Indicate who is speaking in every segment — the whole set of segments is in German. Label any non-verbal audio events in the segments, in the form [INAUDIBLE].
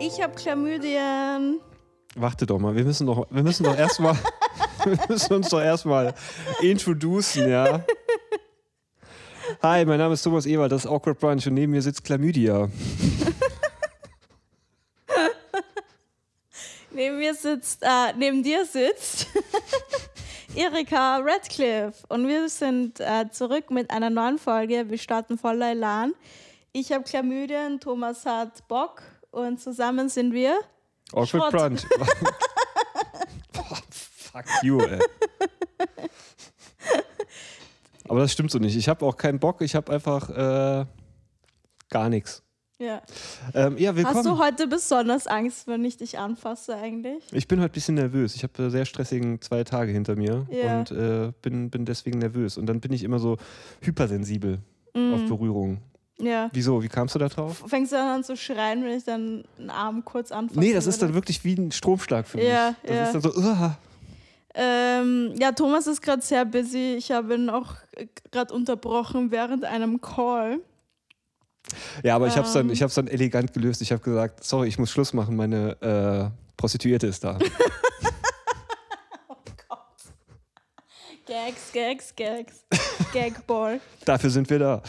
Speaker 1: Ich habe Chlamydien.
Speaker 2: Warte doch mal, wir müssen doch, wir müssen doch erstmal, [LAUGHS] wir müssen uns doch erstmal introducen, ja. Hi, mein Name ist Thomas Ewald, das ist Awkward Brunch und neben mir sitzt Chlamydia. [LAUGHS]
Speaker 1: Neben mir sitzt, äh, neben dir sitzt [LAUGHS] Erika Radcliffe und wir sind äh, zurück mit einer neuen Folge. Wir starten voller Elan. Ich habe Chlamydien, Thomas hat Bock und zusammen sind wir
Speaker 2: Awkward
Speaker 1: Schrott.
Speaker 2: Brunch. Boah, [LAUGHS] [LAUGHS] fuck you, ey. Aber das stimmt so nicht. Ich habe auch keinen Bock, ich habe einfach äh, gar nichts.
Speaker 1: ja.
Speaker 2: Ähm, ja, willkommen.
Speaker 1: Hast du heute besonders Angst, wenn ich dich anfasse eigentlich?
Speaker 2: Ich bin heute ein bisschen nervös. Ich habe äh, sehr stressigen zwei Tage hinter mir
Speaker 1: Ja.
Speaker 2: und äh, bin, bin deswegen nervös. Und dann bin ich immer so hypersensibel
Speaker 1: Mhm.
Speaker 2: auf Berührung.
Speaker 1: Ja.
Speaker 2: Wieso? Wie kamst du da drauf?
Speaker 1: Fängst du dann an zu schreien, wenn ich dann einen Arm kurz anfasse?
Speaker 2: Nee, das ist dann
Speaker 1: würde?
Speaker 2: wirklich wie ein Stromschlag für
Speaker 1: Ja,
Speaker 2: mich. Das
Speaker 1: ja.
Speaker 2: ist dann so, uah.
Speaker 1: Ähm, ja, Thomas ist gerade sehr busy. Ich habe ihn auch gerade unterbrochen während einem Call.
Speaker 2: Ja, aber ich habe es dann,
Speaker 1: Ähm.
Speaker 2: ich dann elegant gelöst. Ich habe gesagt, sorry, ich muss Schluss machen, meine äh, Prostituierte ist da. [LAUGHS]
Speaker 1: Gags, Gags, Gags. Gagball. [LAUGHS]
Speaker 2: Dafür sind wir da.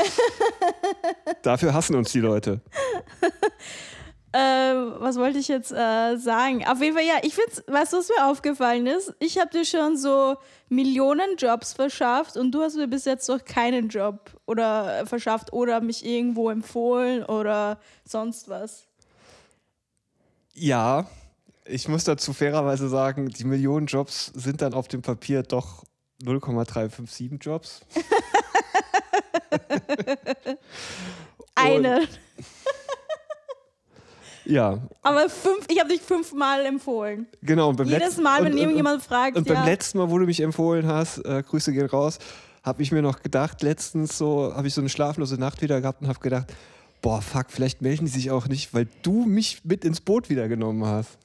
Speaker 2: [LAUGHS] Dafür hassen uns die Leute.
Speaker 1: Ähm, was wollte ich jetzt äh, sagen? Auf jeden Fall, ja, ich finde, weißt du, was mir aufgefallen ist? Ich habe dir schon so Millionen Jobs verschafft und du hast mir bis jetzt noch keinen Job oder äh, verschafft oder mich irgendwo empfohlen oder sonst was.
Speaker 2: Ja, ich muss dazu fairerweise sagen, die Millionen Jobs sind dann auf dem Papier doch 0,357 Jobs. [LAUGHS]
Speaker 1: Eine.
Speaker 2: Ja,
Speaker 1: Aber fünf, ich habe dich fünfmal empfohlen.
Speaker 2: genau. Und beim
Speaker 1: Jedes
Speaker 2: letzten-
Speaker 1: Mal, wenn
Speaker 2: und, und,
Speaker 1: irgendjemand fragt,
Speaker 2: Und
Speaker 1: ja,
Speaker 2: beim letzten Mal, wo du mich empfohlen hast, äh, Grüße gehen raus, habe ich mir noch gedacht, letztens so, habe ich so eine schlaflose Nacht wieder gehabt und habe gedacht, boah, fuck, vielleicht melden die sich auch nicht, weil du mich mit ins Boot wieder genommen hast.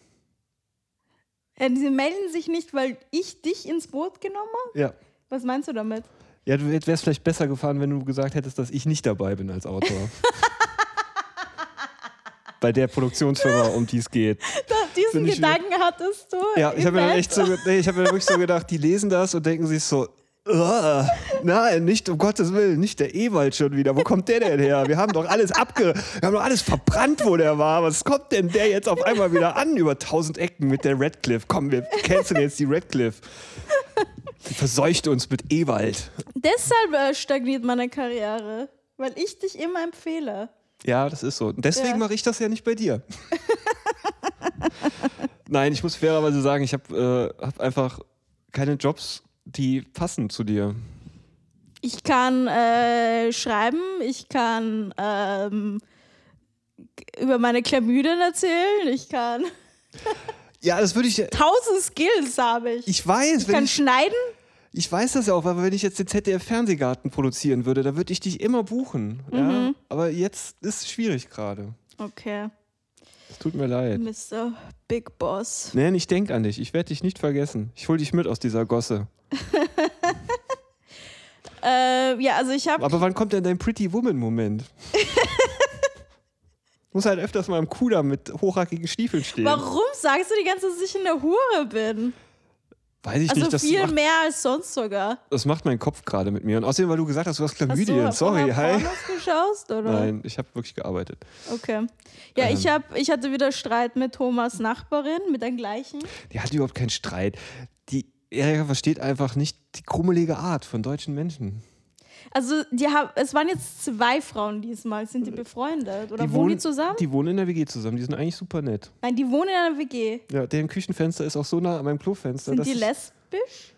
Speaker 1: Äh, sie melden sich nicht, weil ich dich ins Boot genommen habe?
Speaker 2: Ja.
Speaker 1: Was meinst du damit?
Speaker 2: Ja, du wärst vielleicht besser gefahren, wenn du gesagt hättest, dass ich nicht dabei bin als Autor. [LAUGHS] Bei der Produktionsfirma, um die es geht.
Speaker 1: Diesen Gedanken hattest du?
Speaker 2: Ja, ich habe mir echt so, nee, ich habe mir wirklich so gedacht, die lesen das und denken sich so, "Ugh, nein, nicht um Gottes Willen, nicht der Ewald schon wieder. Wo kommt der denn her? Wir haben doch alles abge, wir haben doch alles verbrannt, wo der war. Was kommt denn der jetzt auf einmal wieder an über tausend Ecken mit der Radcliffe? Komm, wir canceln jetzt die Radcliffe. Die verseucht uns mit Ewald.
Speaker 1: Deshalb äh, stagniert meine Karriere, weil ich dich immer empfehle.
Speaker 2: Ja, das ist so. Deswegen
Speaker 1: Ja.
Speaker 2: mache ich das ja nicht bei dir. [LAUGHS] Nein, ich muss fairerweise sagen, ich habe äh, hab einfach keine Jobs, die passen zu dir.
Speaker 1: Ich kann äh, schreiben, ich kann ähm, über meine Chlamydien erzählen, ich kann
Speaker 2: Ja, das würde ich.
Speaker 1: tausend Skills habe ich.
Speaker 2: Ich weiß,
Speaker 1: Ich
Speaker 2: wenn
Speaker 1: kann
Speaker 2: ich,
Speaker 1: schneiden.
Speaker 2: ich weiß das ja auch, aber wenn ich jetzt den ZDF-Fernsehgarten produzieren würde, da würde ich dich immer buchen. Ja?
Speaker 1: Mhm.
Speaker 2: Aber jetzt ist es schwierig gerade.
Speaker 1: Okay,
Speaker 2: Es tut mir leid.
Speaker 1: Mr. Big Boss.
Speaker 2: Nein, ich denke an dich. Ich werde dich nicht vergessen. Ich hole dich mit aus dieser Gosse. [LAUGHS]
Speaker 1: Äh, ja, also ich habe
Speaker 2: Aber wann kommt denn dein Pretty Woman-Moment? [LAUGHS] Muss halt öfters mal im Kudamm mit hochhackigen Stiefeln stehen.
Speaker 1: Warum sagst du die ganze Zeit, dass ich eine Hure bin?
Speaker 2: Weiß ich
Speaker 1: Also
Speaker 2: nicht, das
Speaker 1: viel
Speaker 2: macht,
Speaker 1: mehr als sonst sogar.
Speaker 2: das macht mein Kopf gerade mit mir. Und außerdem, weil du gesagt hast, du hast
Speaker 1: Hast du
Speaker 2: Chlamydien. Sorry, hi.
Speaker 1: Pornos geschaut, oder?
Speaker 2: Nein, ich habe wirklich gearbeitet.
Speaker 1: Okay. Ja,
Speaker 2: Ähm.
Speaker 1: ich, hab, ich hatte wieder Streit mit Thomas Nachbarin, mit der gleichen.
Speaker 2: Die hat überhaupt keinen Streit. Die Erika versteht einfach nicht die krummelige Art von deutschen Menschen.
Speaker 1: Also, die haben, es waren jetzt zwei Frauen diesmal. Sind die befreundet? Oder
Speaker 2: die
Speaker 1: wohnen die zusammen?
Speaker 2: Die wohnen in der WG zusammen. Die sind eigentlich super nett.
Speaker 1: Nein, die wohnen in einer WG.
Speaker 2: Ja, deren Küchenfenster ist auch so nah an meinem Klofenster.
Speaker 1: Sind die lesbisch?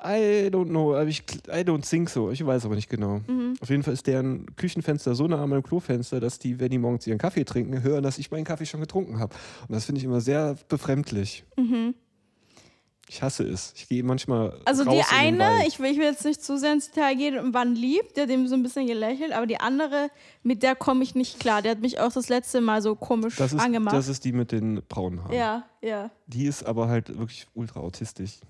Speaker 2: I don't know. aber Ich, I don't think so. Ich weiß aber nicht genau.
Speaker 1: Mhm.
Speaker 2: Auf jeden Fall ist deren Küchenfenster so nah an meinem Klofenster, dass die, wenn die morgens ihren Kaffee trinken, hören, dass ich meinen Kaffee schon getrunken habe. Und das finde ich immer sehr befremdlich.
Speaker 1: Mhm.
Speaker 2: Ich hasse es. Ich gehe manchmal.
Speaker 1: Also die eine, ich will, ich will jetzt nicht zu sehr ins Detail gehen, war lieb, der hat dem so ein bisschen gelächelt, aber die andere, mit der komme ich nicht klar. Der hat mich auch das letzte Mal so komisch
Speaker 2: das ist,
Speaker 1: angemacht.
Speaker 2: das ist die mit den braunen Haaren.
Speaker 1: ja, ja.
Speaker 2: Die ist aber halt wirklich ultra autistisch.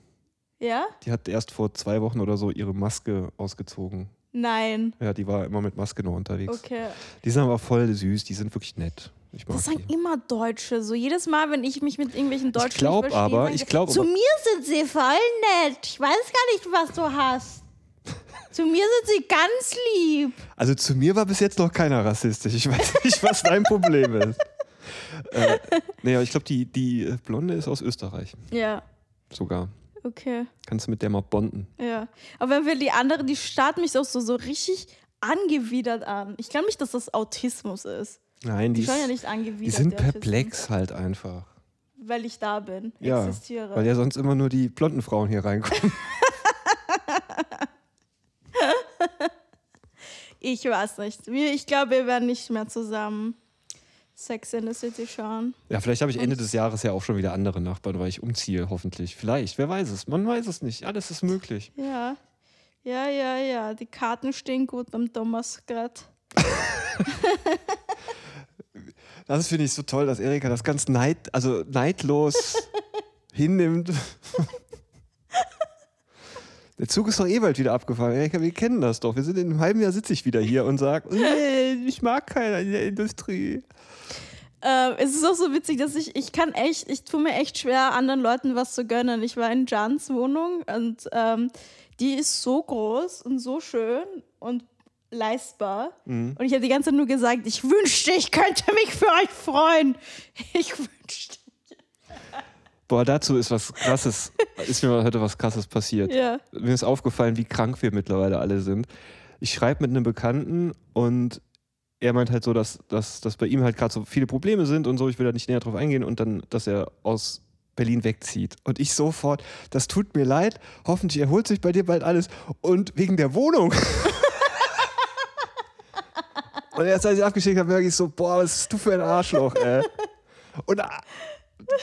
Speaker 1: Ja?
Speaker 2: Die hat erst vor zwei Wochen oder so ihre Maske ausgezogen.
Speaker 1: Nein.
Speaker 2: Ja, die war immer mit Maske nur unterwegs.
Speaker 1: Okay.
Speaker 2: Die sind aber voll süß, die sind wirklich nett.
Speaker 1: Das sagen immer Deutsche. So jedes Mal, wenn ich mich mit irgendwelchen Deutschen
Speaker 2: Ich glaub
Speaker 1: verstehe,
Speaker 2: aber- ich
Speaker 1: sie,
Speaker 2: glaub
Speaker 1: Zu mir sind sie voll nett. Ich weiß gar nicht, was du hast. [LAUGHS] Zu mir sind sie ganz lieb.
Speaker 2: Also zu mir war bis jetzt noch keiner rassistisch. Ich [LAUGHS] weiß nicht, was dein Problem ist. Äh, naja, ich glaube, die, die Blonde ist aus Österreich.
Speaker 1: Ja,
Speaker 2: Sogar.
Speaker 1: okay.
Speaker 2: Kannst du mit der mal bonden.
Speaker 1: Ja. Aber wenn wir die andere, die starrt mich auch so, so richtig angewidert an. Ich glaube nicht, dass das Autismus ist.
Speaker 2: Nein, die,
Speaker 1: Die schauen ja
Speaker 2: ist,
Speaker 1: nicht angewidert.
Speaker 2: die sind perplex halt einfach.
Speaker 1: Weil ich da bin,
Speaker 2: Ja,
Speaker 1: existiere.
Speaker 2: weil ja sonst immer nur die blonden Frauen hier reinkommen. [LAUGHS]
Speaker 1: Ich weiß nicht. Ich glaube, wir werden nicht mehr zusammen Sex in the City schauen.
Speaker 2: Ja, vielleicht habe ich Ende des Jahres ja auch schon wieder andere Nachbarn, weil ich umziehe, hoffentlich. Vielleicht, wer weiß es. Man weiß es nicht. Alles ist möglich.
Speaker 1: Ja. Ja, ja, ja. Die Karten stehen gut beim Thomas gerade. [LAUGHS]
Speaker 2: Das finde ich so toll, dass Erika das ganz neid, also neidlos [LAUGHS] hinnimmt. Der Zug ist doch eh bald wieder abgefahren. Erika, wir kennen das doch. Wir sind in einem halben Jahr sitze ich wieder hier und sage, [LAUGHS] nee, ich mag keiner in der Industrie.
Speaker 1: Äh, es ist auch so witzig, dass ich, ich kann echt, ich tue mir echt schwer, anderen Leuten was zu gönnen. Ich war in Jans Wohnung und ähm, die ist so groß und so schön und leistbar.
Speaker 2: Mhm.
Speaker 1: Und ich habe die ganze Zeit nur gesagt, ich wünschte, ich könnte mich für euch freuen. Ich wünschte.
Speaker 2: Boah, dazu ist was krasses, ist mir heute was krasses passiert.
Speaker 1: Ja.
Speaker 2: Mir ist aufgefallen, wie krank wir mittlerweile alle sind. Ich schreibe mit einem Bekannten und er meint halt so, dass, dass, dass bei ihm halt gerade so viele Probleme sind und so, ich will da nicht näher drauf eingehen und dann, dass er aus Berlin wegzieht. Und ich sofort, das tut mir leid, hoffentlich erholt sich bei dir bald alles und wegen der Wohnung. [LAUGHS] und erst als ich abgeschickt habe, merke ich so, boah, was bist du für ein Arschloch, ey. Und ah,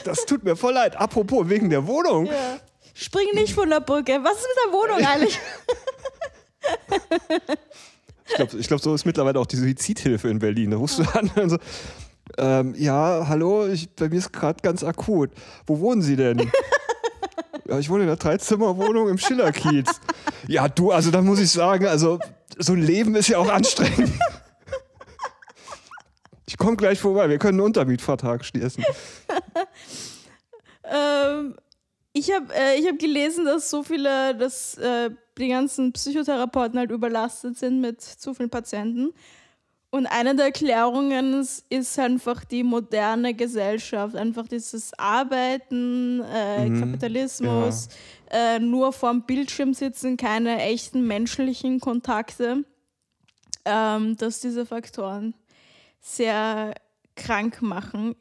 Speaker 2: das tut mir voll leid. Apropos, wegen der Wohnung.
Speaker 1: ja. Spring nicht von der Brücke. Was ist mit der Wohnung eigentlich?
Speaker 2: Ich glaube, ich glaub, so ist mittlerweile auch die Suizidhilfe in Berlin. Da rufst du an und so, ähm, ja, hallo, ich, bei mir ist gerade ganz akut. Wo wohnen Sie denn? [LAUGHS] ja, ich wohne in einer Dreizimmerwohnung im Schillerkiez. Ja, du, also da muss ich sagen, also so ein Leben ist ja auch anstrengend. Ich komme gleich vorbei, wir können einen Untermietvertrag schließen. [LAUGHS]
Speaker 1: ähm, ich habe äh, ich hab gelesen, dass so viele, dass äh, die ganzen Psychotherapeuten halt überlastet sind mit zu vielen Patienten. Und eine der Erklärungen ist, einfach die moderne Gesellschaft, einfach dieses Arbeiten, äh,
Speaker 2: Mhm,
Speaker 1: Kapitalismus, äh, nur vorm Bildschirm sitzen, keine echten menschlichen Kontakte, ähm, dass diese Faktoren sehr krank machen.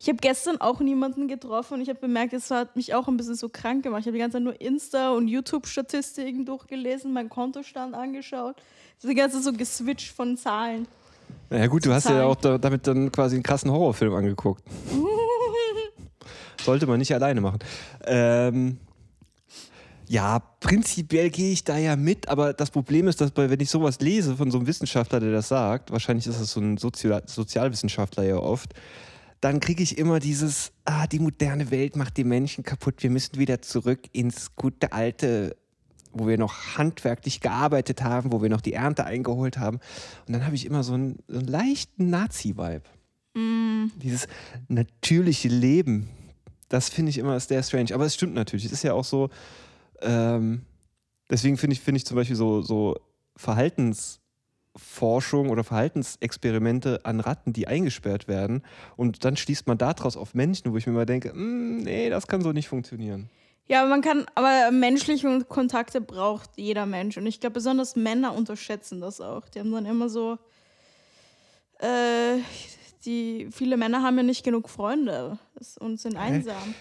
Speaker 1: Ich habe gestern auch niemanden getroffen und ich habe bemerkt, es hat mich auch ein bisschen so krank gemacht. Ich habe die ganze Zeit nur Insta- und YouTube-Statistiken durchgelesen, meinen Kontostand angeschaut. Die ganze Zeit so geswitcht von Zahlen.
Speaker 2: Na ja gut, du hast ja
Speaker 1: Zahlen.
Speaker 2: auch da, damit dann quasi einen krassen Horrorfilm angeguckt. [LAUGHS] Sollte man nicht alleine machen. Ähm, ja, prinzipiell gehe ich da ja mit, aber das Problem ist, dass bei, wenn ich sowas lese von so einem Wissenschaftler, der das sagt, wahrscheinlich ist es so ein Sozial Sozialwissenschaftler ja oft, dann kriege ich immer dieses, ah, die moderne Welt macht die Menschen kaputt, wir müssen wieder zurück ins gute alte, wo wir noch handwerklich gearbeitet haben, wo wir noch die Ernte eingeholt haben. Und dann habe ich immer so einen, so einen leichten Nazi-Vibe. Dieses natürliche Leben, das finde ich immer sehr strange. Aber es stimmt natürlich. Es ist ja auch so, ähm, deswegen finde ich, finde ich zum Beispiel so, so Verhaltensforschung oder Verhaltensexperimente an Ratten, die eingesperrt werden. Und dann schließt man daraus auf Menschen, wo ich mir immer denke, "Mm, nee, das kann so nicht funktionieren.
Speaker 1: Ja, aber man kann, aber menschliche Kontakte braucht jeder Mensch. Und ich glaube, besonders Männer unterschätzen das auch. Die haben dann immer so, äh, die, viele Männer haben ja nicht genug Freunde und sind einsam.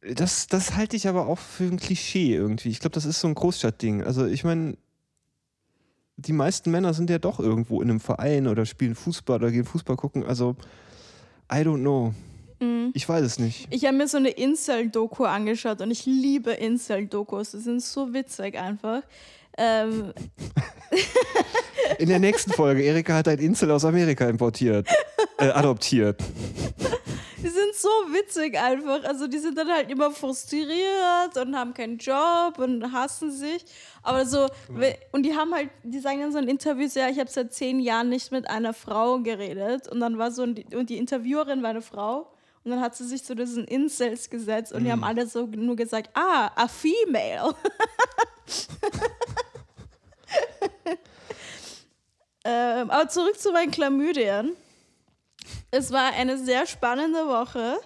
Speaker 2: Das, das halte ich aber auch für ein Klischee irgendwie. Ich glaube, das ist so ein Großstadtding. Also ich meine, die meisten Männer sind ja doch irgendwo in einem Verein oder spielen Fußball oder gehen Fußball gucken. Also, I don't know. Ich weiß es nicht.
Speaker 1: Ich habe mir so eine Incel-Doku angeschaut und ich liebe Incel-Dokus. Die sind so witzig einfach. Ähm,
Speaker 2: In der nächsten Folge, Erika hat ein Insel aus Amerika importiert, äh, adoptiert. [LAUGHS]
Speaker 1: so witzig einfach. Also die sind dann halt immer frustriert und haben keinen Job und hassen sich. Aber so, und die haben halt, die sagen in so in Interviews, ja, ich habe seit zehn Jahren nicht mit einer Frau geredet. Und dann war so, und die Interviewerin war eine Frau. Und dann hat sie sich zu diesen Incels gesetzt und die haben alle so nur gesagt, ah, a female. [LAUGHS] [LAUGHS] ähm, aber zurück zu meinen Chlamydien. Es war eine sehr spannende Woche.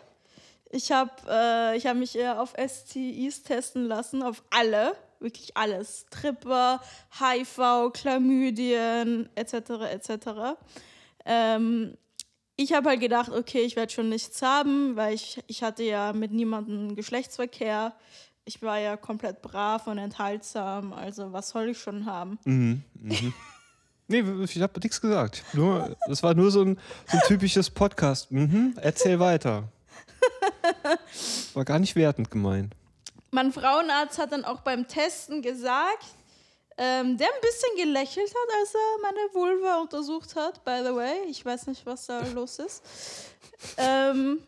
Speaker 1: Ich habe äh, ich hab mich eher auf STIs testen lassen, auf alle, wirklich alles. Tripper, HIV, Chlamydien, etc., etc. Ähm, ich habe halt gedacht, okay, ich werde schon nichts haben, weil ich, ich hatte ja mit niemandem Geschlechtsverkehr. Ich war ja komplett brav und enthaltsam, also was soll ich schon haben?
Speaker 2: Nee, ich habe nichts gesagt. Nur, das war nur so ein, so ein typisches Podcast. Mhm, erzähl weiter. War gar nicht wertend gemeint.
Speaker 1: Mein Frauenarzt hat dann auch beim Testen gesagt, ähm, der ein bisschen gelächelt hat, als er meine Vulva untersucht hat, by the way. Ich weiß nicht, was da los ist. Ähm,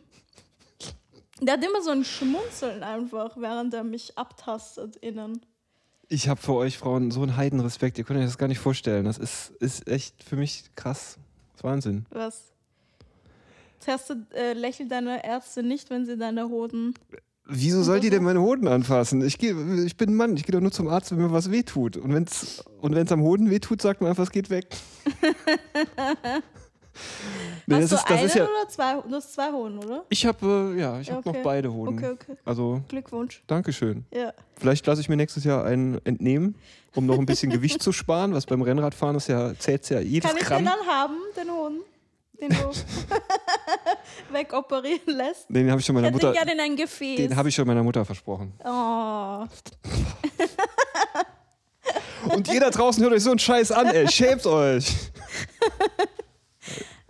Speaker 1: der hat immer so ein Schmunzeln einfach, während er mich abtastet innen.
Speaker 2: Ich habe für euch Frauen so einen Heidenrespekt. Ihr könnt euch das gar nicht vorstellen. Das ist, ist echt für mich krass. Das ist Wahnsinn.
Speaker 1: Was? Testet, äh, lächelt deine Ärzte nicht, wenn sie deine Hoden.
Speaker 2: Wieso soll die denn meine Hoden anfassen? Ich, geh, ich bin ein Mann. Ich gehe doch nur zum Arzt, wenn mir was wehtut. Und wenn es und wenn's am Hoden wehtut, sagt man einfach, es geht weg. [LAUGHS] nee,
Speaker 1: Hast
Speaker 2: das
Speaker 1: du
Speaker 2: ist, das
Speaker 1: einen
Speaker 2: ist ja.
Speaker 1: oder zwei? Du hast zwei Hoden, oder?
Speaker 2: Ich habe äh, ja, ich habe
Speaker 1: Okay.
Speaker 2: noch beide Hoden.
Speaker 1: Okay, okay.
Speaker 2: Also,
Speaker 1: Glückwunsch.
Speaker 2: Dankeschön.
Speaker 1: Ja.
Speaker 2: Vielleicht lasse ich mir nächstes Jahr einen entnehmen, um noch ein bisschen Gewicht zu sparen, was beim Rennradfahren ist ja, zählt ja jedes
Speaker 1: Kann ich den
Speaker 2: Gramm.
Speaker 1: dann haben, den Hoden? Den du [LAUGHS] wegoperieren lässt?
Speaker 2: Den habe ich schon meiner Mutter,
Speaker 1: den gerne in ein Gefäß.
Speaker 2: den habe ich schon meiner Mutter versprochen.
Speaker 1: oh. [LAUGHS]
Speaker 2: Und ihr da draußen hört euch so einen Scheiß an, ey. Schämt euch. [LAUGHS]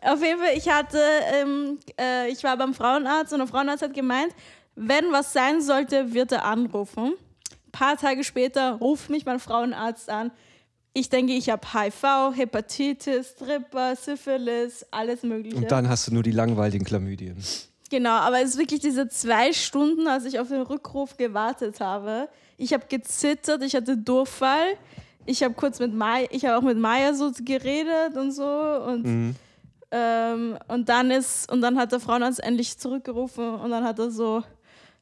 Speaker 1: Auf jeden Fall, ich hatte, ähm, äh, ich war beim Frauenarzt und der Frauenarzt hat gemeint, wenn was sein sollte, wird er anrufen. Ein paar Tage später ruft mich mein Frauenarzt an. Ich denke, ich habe HIV, Hepatitis, Tripper, Syphilis, alles Mögliche.
Speaker 2: Und dann hast du nur die langweiligen Chlamydien.
Speaker 1: Genau, aber es ist wirklich diese zwei Stunden, als ich auf den Rückruf gewartet habe. Ich habe gezittert, ich hatte Durchfall. Ich habe kurz mit Maya, ich habe auch mit Maya so geredet und so und ähm, und dann ist und dann hat der Frauenarzt endlich zurückgerufen und dann hat er so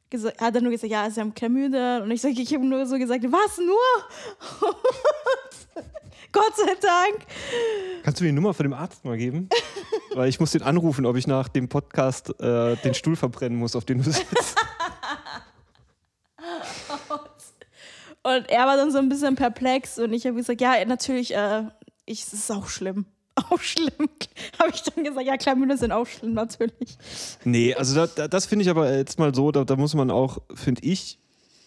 Speaker 1: gesagt, hat er nur gesagt, ja, sie haben Chlamydien und ich sage, ich habe nur so gesagt, was nur? [LAUGHS] Gott sei Dank.
Speaker 2: Kannst du mir die Nummer von dem Arzt mal geben? [LAUGHS] Weil ich muss den anrufen, ob ich nach dem Podcast äh, den Stuhl verbrennen muss, auf den du sitzt. [LAUGHS]
Speaker 1: Und er war dann so ein bisschen perplex und ich habe gesagt, ja, natürlich, äh, ich, es ist auch schlimm. [LAUGHS] Auch schlimm. [LAUGHS] habe ich dann gesagt, ja, Chlamydien sind auch schlimm, natürlich.
Speaker 2: Nee, also da, da, das finde ich aber jetzt mal so, da, da muss man auch, finde ich,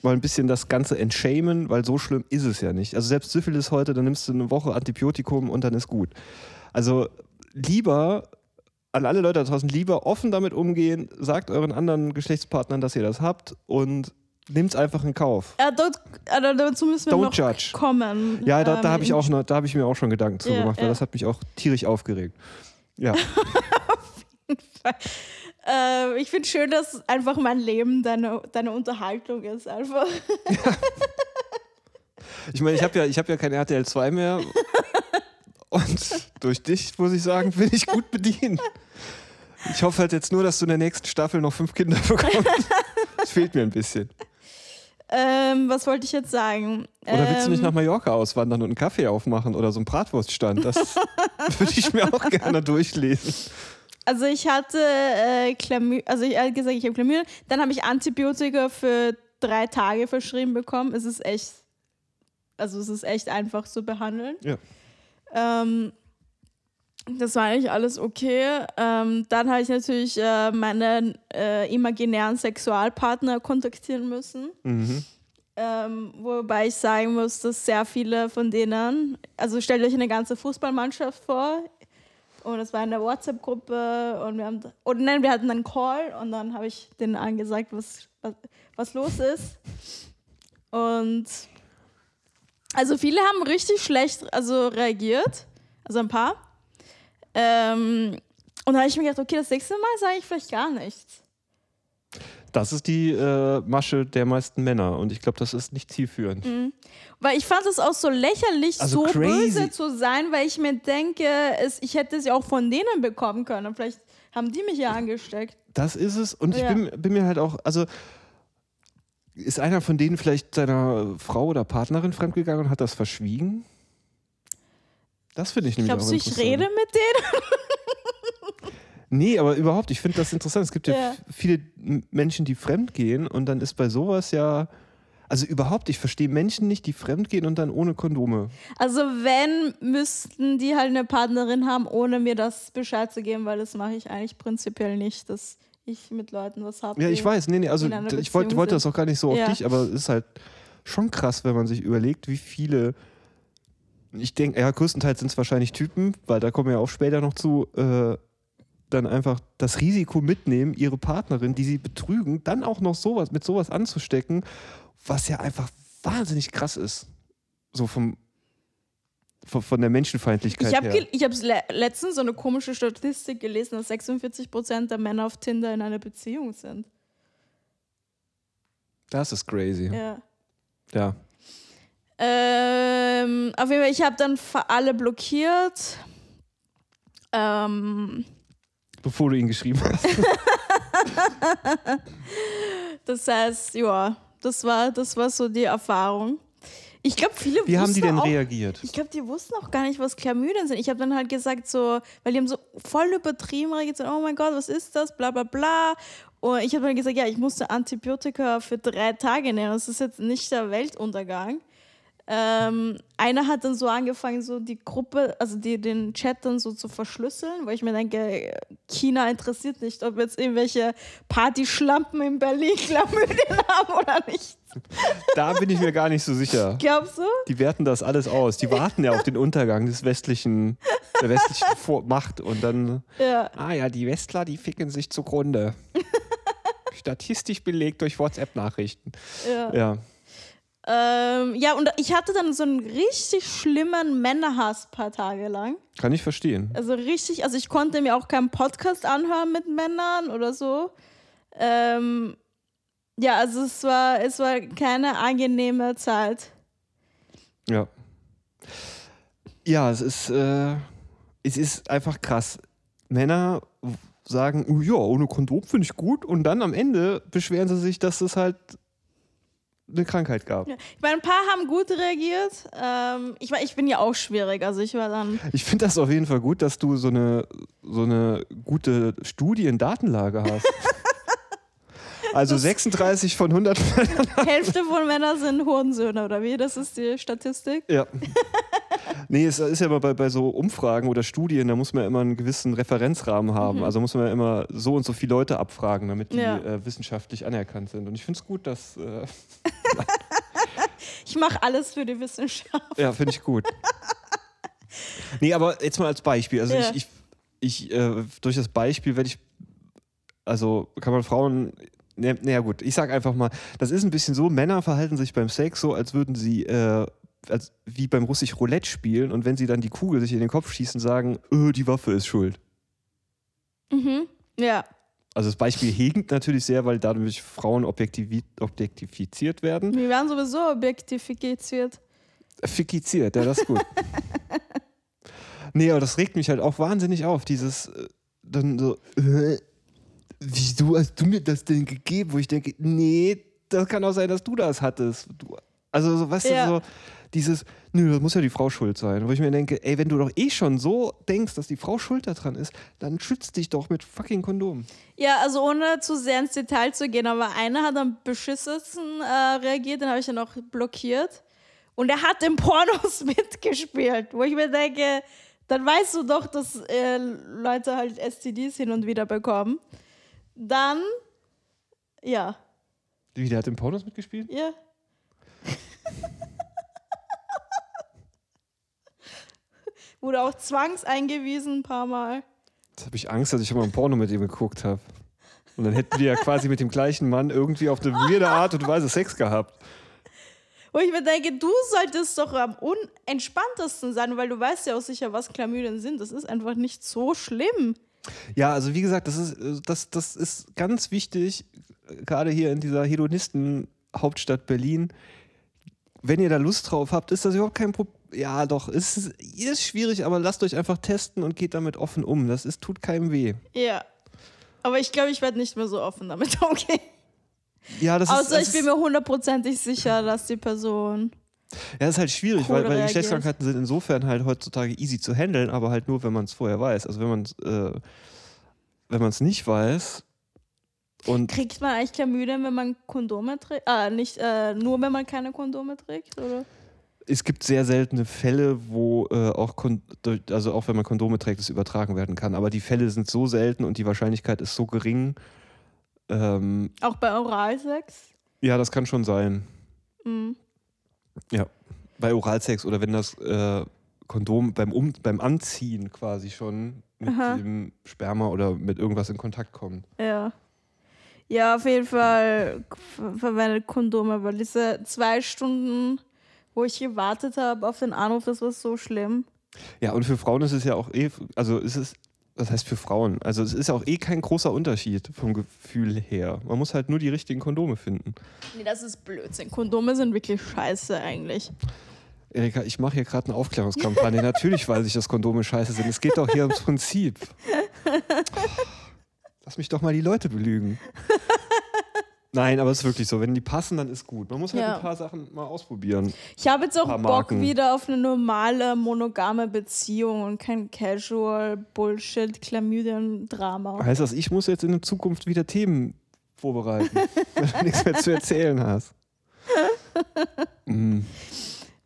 Speaker 2: mal ein bisschen das Ganze entschämen, weil so schlimm ist es ja nicht. Also selbst Syphilis heute, dann nimmst du eine Woche Antibiotikum und dann ist gut. Also lieber, an alle Leute da draußen, lieber offen damit umgehen, sagt euren anderen Geschlechtspartnern, dass ihr das habt und es einfach in Kauf.
Speaker 1: Ja, dort, also dazu müssen wir
Speaker 2: Don't
Speaker 1: noch
Speaker 2: judge.
Speaker 1: kommen.
Speaker 2: Ja, da, da
Speaker 1: Ähm,
Speaker 2: habe ich auch noch, da habe ich mir auch schon Gedanken zu
Speaker 1: Ja,
Speaker 2: gemacht, weil
Speaker 1: ja.
Speaker 2: das hat mich auch tierisch aufgeregt. Ja. [LAUGHS]
Speaker 1: Äh, ich finde schön, dass einfach mein Leben deine, deine Unterhaltung ist. Einfach. [LAUGHS]
Speaker 2: Ich meine, ich habe ja, ich hab ja kein RTL 2 mehr. Und durch dich, muss ich sagen, bin ich gut bedient. Ich hoffe halt jetzt nur, dass du in der nächsten Staffel noch fünf Kinder bekommst. Das fehlt mir ein bisschen.
Speaker 1: Ähm, was wollte ich jetzt sagen?
Speaker 2: Oder willst du nicht
Speaker 1: Ähm,
Speaker 2: nach Mallorca auswandern und einen Kaffee aufmachen oder so einen Bratwurststand? Das [LAUGHS] würde ich mir auch gerne durchlesen.
Speaker 1: Also ich hatte äh, Chlamydien, also ich habe gesagt, ich habe Chlamydien. Dann habe ich Antibiotika für drei Tage verschrieben bekommen. Es ist echt, also es ist echt einfach zu behandeln.
Speaker 2: Ja.
Speaker 1: Ähm, das war eigentlich alles okay. Ähm, dann habe ich natürlich äh, meine äh, imaginären Sexualpartner kontaktieren müssen.
Speaker 2: Mhm.
Speaker 1: Ähm, wobei ich sagen muss, dass sehr viele von denen, also stellt euch eine ganze Fußballmannschaft vor und es war in der WhatsApp-Gruppe und wir haben, und nein, wir hatten einen Call und dann habe ich denen angesagt, was, was, was los ist. Und also viele haben richtig schlecht also reagiert, also ein paar. Ähm, und da habe ich mir gedacht, okay, das nächste Mal sage ich vielleicht gar nichts.
Speaker 2: Das ist die äh, Masche der meisten Männer und ich glaube, das ist nicht zielführend.
Speaker 1: Mhm. Weil ich fand es auch so lächerlich,
Speaker 2: Also
Speaker 1: so
Speaker 2: crazy.
Speaker 1: böse zu sein, weil ich mir denke, es, ich hätte es ja auch von denen bekommen können. Vielleicht haben die mich ja angesteckt.
Speaker 2: Das ist es. Und ich
Speaker 1: Ja.
Speaker 2: bin, bin mir halt auch, also ist einer von denen vielleicht seiner Frau oder Partnerin fremdgegangen und hat das verschwiegen? Das finde ich nämlich
Speaker 1: Glaubst
Speaker 2: auch
Speaker 1: du, ich rede mit denen?
Speaker 2: Nee, aber überhaupt, ich finde das interessant. Es gibt ja,
Speaker 1: Ja.
Speaker 2: viele Menschen, die fremdgehen und dann ist bei sowas ja. Also überhaupt, ich verstehe Menschen nicht, die fremdgehen und dann ohne Kondome.
Speaker 1: Also wenn, müssten die halt eine Partnerin haben, ohne mir das Bescheid zu geben, weil das mache ich eigentlich prinzipiell nicht, dass ich mit Leuten was habe.
Speaker 2: Ja, ich weiß, nee, nee, also ich wollte, wollte das auch gar nicht so auf
Speaker 1: Ja.
Speaker 2: dich, aber es ist halt schon krass, wenn man sich überlegt, wie viele. Ich denke, ja, größtenteils sind es wahrscheinlich Typen, weil da kommen wir auch später noch zu, äh, dann einfach das Risiko mitnehmen, ihre Partnerin, die sie betrügen, dann auch noch sowas mit sowas anzustecken, was ja einfach wahnsinnig krass ist. So vom von, von der Menschenfeindlichkeit
Speaker 1: Ich habe
Speaker 2: her.
Speaker 1: ich hab's le letztens so eine komische Statistik gelesen, dass 46% der Männer auf Tinder in einer Beziehung sind.
Speaker 2: Das ist crazy.
Speaker 1: Ja.
Speaker 2: Ja.
Speaker 1: Ähm, auf jeden Fall, ich habe dann für alle blockiert. Ähm,
Speaker 2: Bevor du ihn geschrieben hast. [LAUGHS]
Speaker 1: das heißt, ja, das war, das war so die Erfahrung. Ich glaube, viele
Speaker 2: Wie haben die denn
Speaker 1: auch,
Speaker 2: reagiert?
Speaker 1: Ich glaube, die wussten auch gar nicht, was Chlamydien sind. Ich habe dann halt gesagt, so, weil die haben so voll übertrieben reagiert, oh mein Gott, was ist das, bla bla bla. Und ich habe dann gesagt, ja, ich musste Antibiotika für drei Tage nehmen. Das ist jetzt nicht der Weltuntergang. Ähm, einer hat dann so angefangen, so die Gruppe, also die, den Chat dann so zu verschlüsseln, weil ich mir denke, China interessiert nicht, ob jetzt irgendwelche Partyschlampen in Berlin [LAUGHS] Chlamydien haben oder nicht.
Speaker 2: Da bin ich mir gar nicht so sicher.
Speaker 1: Glaubst du?
Speaker 2: Die werten das alles aus. Die warten ja auf den Untergang des westlichen, der westlichen [LAUGHS] Macht und dann,
Speaker 1: Ja.
Speaker 2: ah ja, die Westler, die ficken sich zugrunde. [LAUGHS] Statistisch belegt durch WhatsApp-Nachrichten.
Speaker 1: ja.
Speaker 2: Ja.
Speaker 1: Ähm, ja, und ich hatte dann so einen richtig schlimmen Männerhass ein paar Tage lang.
Speaker 2: Kann ich verstehen.
Speaker 1: Also richtig, also ich konnte mir auch keinen Podcast anhören mit Männern oder so. Ähm, ja, also es war, es war keine angenehme Zeit.
Speaker 2: Ja. Ja, es ist, äh, es ist einfach krass. Männer sagen, oh ja, ohne Kondom finde ich gut und dann am Ende beschweren sie sich, dass es halt eine Krankheit gab.
Speaker 1: Ja. Ich meine, ein paar haben gut reagiert. Ähm, ich, ich bin ja auch schwierig, also ich war dann.
Speaker 2: Ich finde das auf jeden Fall gut, dass du so eine, so eine gute Studiendatenlage hast. [LAUGHS] Also 36 von 100 [LAUGHS]
Speaker 1: Hälfte von Männern sind Hurensöhne, oder wie? Das ist die Statistik.
Speaker 2: Ja. [LAUGHS] Nee, es ist ja immer bei, bei so Umfragen oder Studien, da muss man ja immer einen gewissen Referenzrahmen haben. Also muss man ja immer so und so viele Leute abfragen, damit die
Speaker 1: Ja.
Speaker 2: äh, wissenschaftlich anerkannt sind. Und ich finde es gut, dass. Äh,
Speaker 1: Ich mache alles für die Wissenschaft.
Speaker 2: ja, finde ich gut. Nee, aber jetzt mal als Beispiel. Also
Speaker 1: Ja.
Speaker 2: ich, ich, ich äh, durch das Beispiel werde ich. Also kann man Frauen. Naja, na gut, ich sag einfach mal, das ist ein bisschen so, Männer verhalten sich beim Sex so, als würden sie äh, als, wie beim russisch Roulette spielen und wenn sie dann die Kugel sich in den Kopf schießen, sagen, öh, die Waffe ist schuld.
Speaker 1: Mhm. Ja.
Speaker 2: Also das Beispiel hinkt natürlich sehr, weil dadurch Frauen objektifiziert werden.
Speaker 1: Wir werden sowieso objektifiziert.
Speaker 2: Fikiziert, ja, das ist gut. [LAUGHS] nee, aber das regt mich halt auch wahnsinnig auf, dieses äh, dann so, äh, wieso hast du mir das denn gegeben? Wo ich denke, nee, das kann auch sein, dass du das hattest. Du, also, so, weißt
Speaker 1: Ja.
Speaker 2: du, so dieses, nö, das muss ja die Frau schuld sein. Wo ich mir denke, ey, wenn du doch eh schon so denkst, dass die Frau schuld daran ist, dann schützt dich doch mit fucking Kondom.
Speaker 1: Ja, also ohne zu sehr ins Detail zu gehen, aber einer hat am beschissensten äh, reagiert, den habe ich dann auch blockiert. Und er hat in Pornos [LAUGHS] mitgespielt, wo ich mir denke, dann weißt du doch, dass äh, Leute halt STDs hin und wieder bekommen. Dann, ja,
Speaker 2: Wie, der hat im Pornos mitgespielt?
Speaker 1: ja. [LAUGHS] Wurde auch zwangseingewiesen ein paar Mal.
Speaker 2: Jetzt habe ich Angst, dass ich mal ein Porno mit ihm geguckt habe. Und dann hätten wir ja quasi mit dem gleichen Mann irgendwie auf eine weirde Art und Weise Sex gehabt.
Speaker 1: Wo ich mir denke, du solltest doch am unentspanntesten sein, weil du weißt ja auch sicher, was Chlamydien sind. Das ist einfach nicht so schlimm.
Speaker 2: Ja, also wie gesagt, das ist, das, das ist ganz wichtig. gerade hier in dieser Hedonisten-Hauptstadt Berlin, wenn ihr da Lust drauf habt, ist das überhaupt kein Problem. Ja, doch, es ist, ist schwierig, aber lasst euch einfach testen und geht damit offen um. Das ist, tut keinem weh.
Speaker 1: Ja. Aber ich glaube, ich werde nicht mehr so offen damit [LAUGHS] umgehen.
Speaker 2: Ja, das
Speaker 1: Außer
Speaker 2: ist,
Speaker 1: ich bin mir hundertprozentig sicher, dass die Person.
Speaker 2: Ja, das ist halt schwierig, weil, weil. Geschlechtskrankheiten sind insofern halt heutzutage easy zu handeln, aber halt nur, wenn man es vorher weiß. Also wenn man es äh, wenn man es nicht weiß und
Speaker 1: Kriegt man eigentlich Chlamydien, wenn man Kondome trägt? Ah, nicht äh, nur, wenn man keine Kondome trägt, oder?
Speaker 2: Es gibt sehr seltene Fälle, wo äh, auch, Kon also auch wenn man Kondome trägt, es übertragen werden kann. Aber die Fälle sind so selten und die Wahrscheinlichkeit ist so gering. Ähm,
Speaker 1: Auch bei Oralsex?
Speaker 2: ja, das kann schon sein.
Speaker 1: Mhm.
Speaker 2: Ja. Bei Oralsex oder wenn das äh, Kondom beim, um beim Anziehen quasi schon mit
Speaker 1: Aha.
Speaker 2: dem Sperma oder mit irgendwas in Kontakt kommt.
Speaker 1: Ja. Ja, auf jeden Fall ver- verwendet Kondome, weil diese zwei Stunden, wo ich gewartet habe auf den Anruf, das war so schlimm.
Speaker 2: Ja, und für Frauen ist es ja auch eh, also ist es, das heißt für Frauen, also es ist ja auch eh kein großer Unterschied vom Gefühl her. Man muss halt nur die richtigen Kondome finden.
Speaker 1: Nee, das ist Blödsinn. Kondome sind wirklich scheiße eigentlich.
Speaker 2: Erika, ich mache hier gerade eine Aufklärungskampagne. Natürlich weiß ich, dass Kondome scheiße sind. Es geht doch hier ums Prinzip. [LAUGHS] Lass mich doch mal die Leute belügen. Nein, aber es ist wirklich so. Wenn die passen, dann ist gut. Man muss halt
Speaker 1: Ja.
Speaker 2: ein paar Sachen mal ausprobieren.
Speaker 1: Ich habe jetzt auch Bock
Speaker 2: Marken.
Speaker 1: wieder auf eine normale monogame Beziehung und kein Casual Bullshit Chlamydien Drama.
Speaker 2: Heißt das, ich muss jetzt in der Zukunft wieder Themen vorbereiten, [LAUGHS] weil du nichts mehr zu erzählen hast. [LAUGHS] Mm.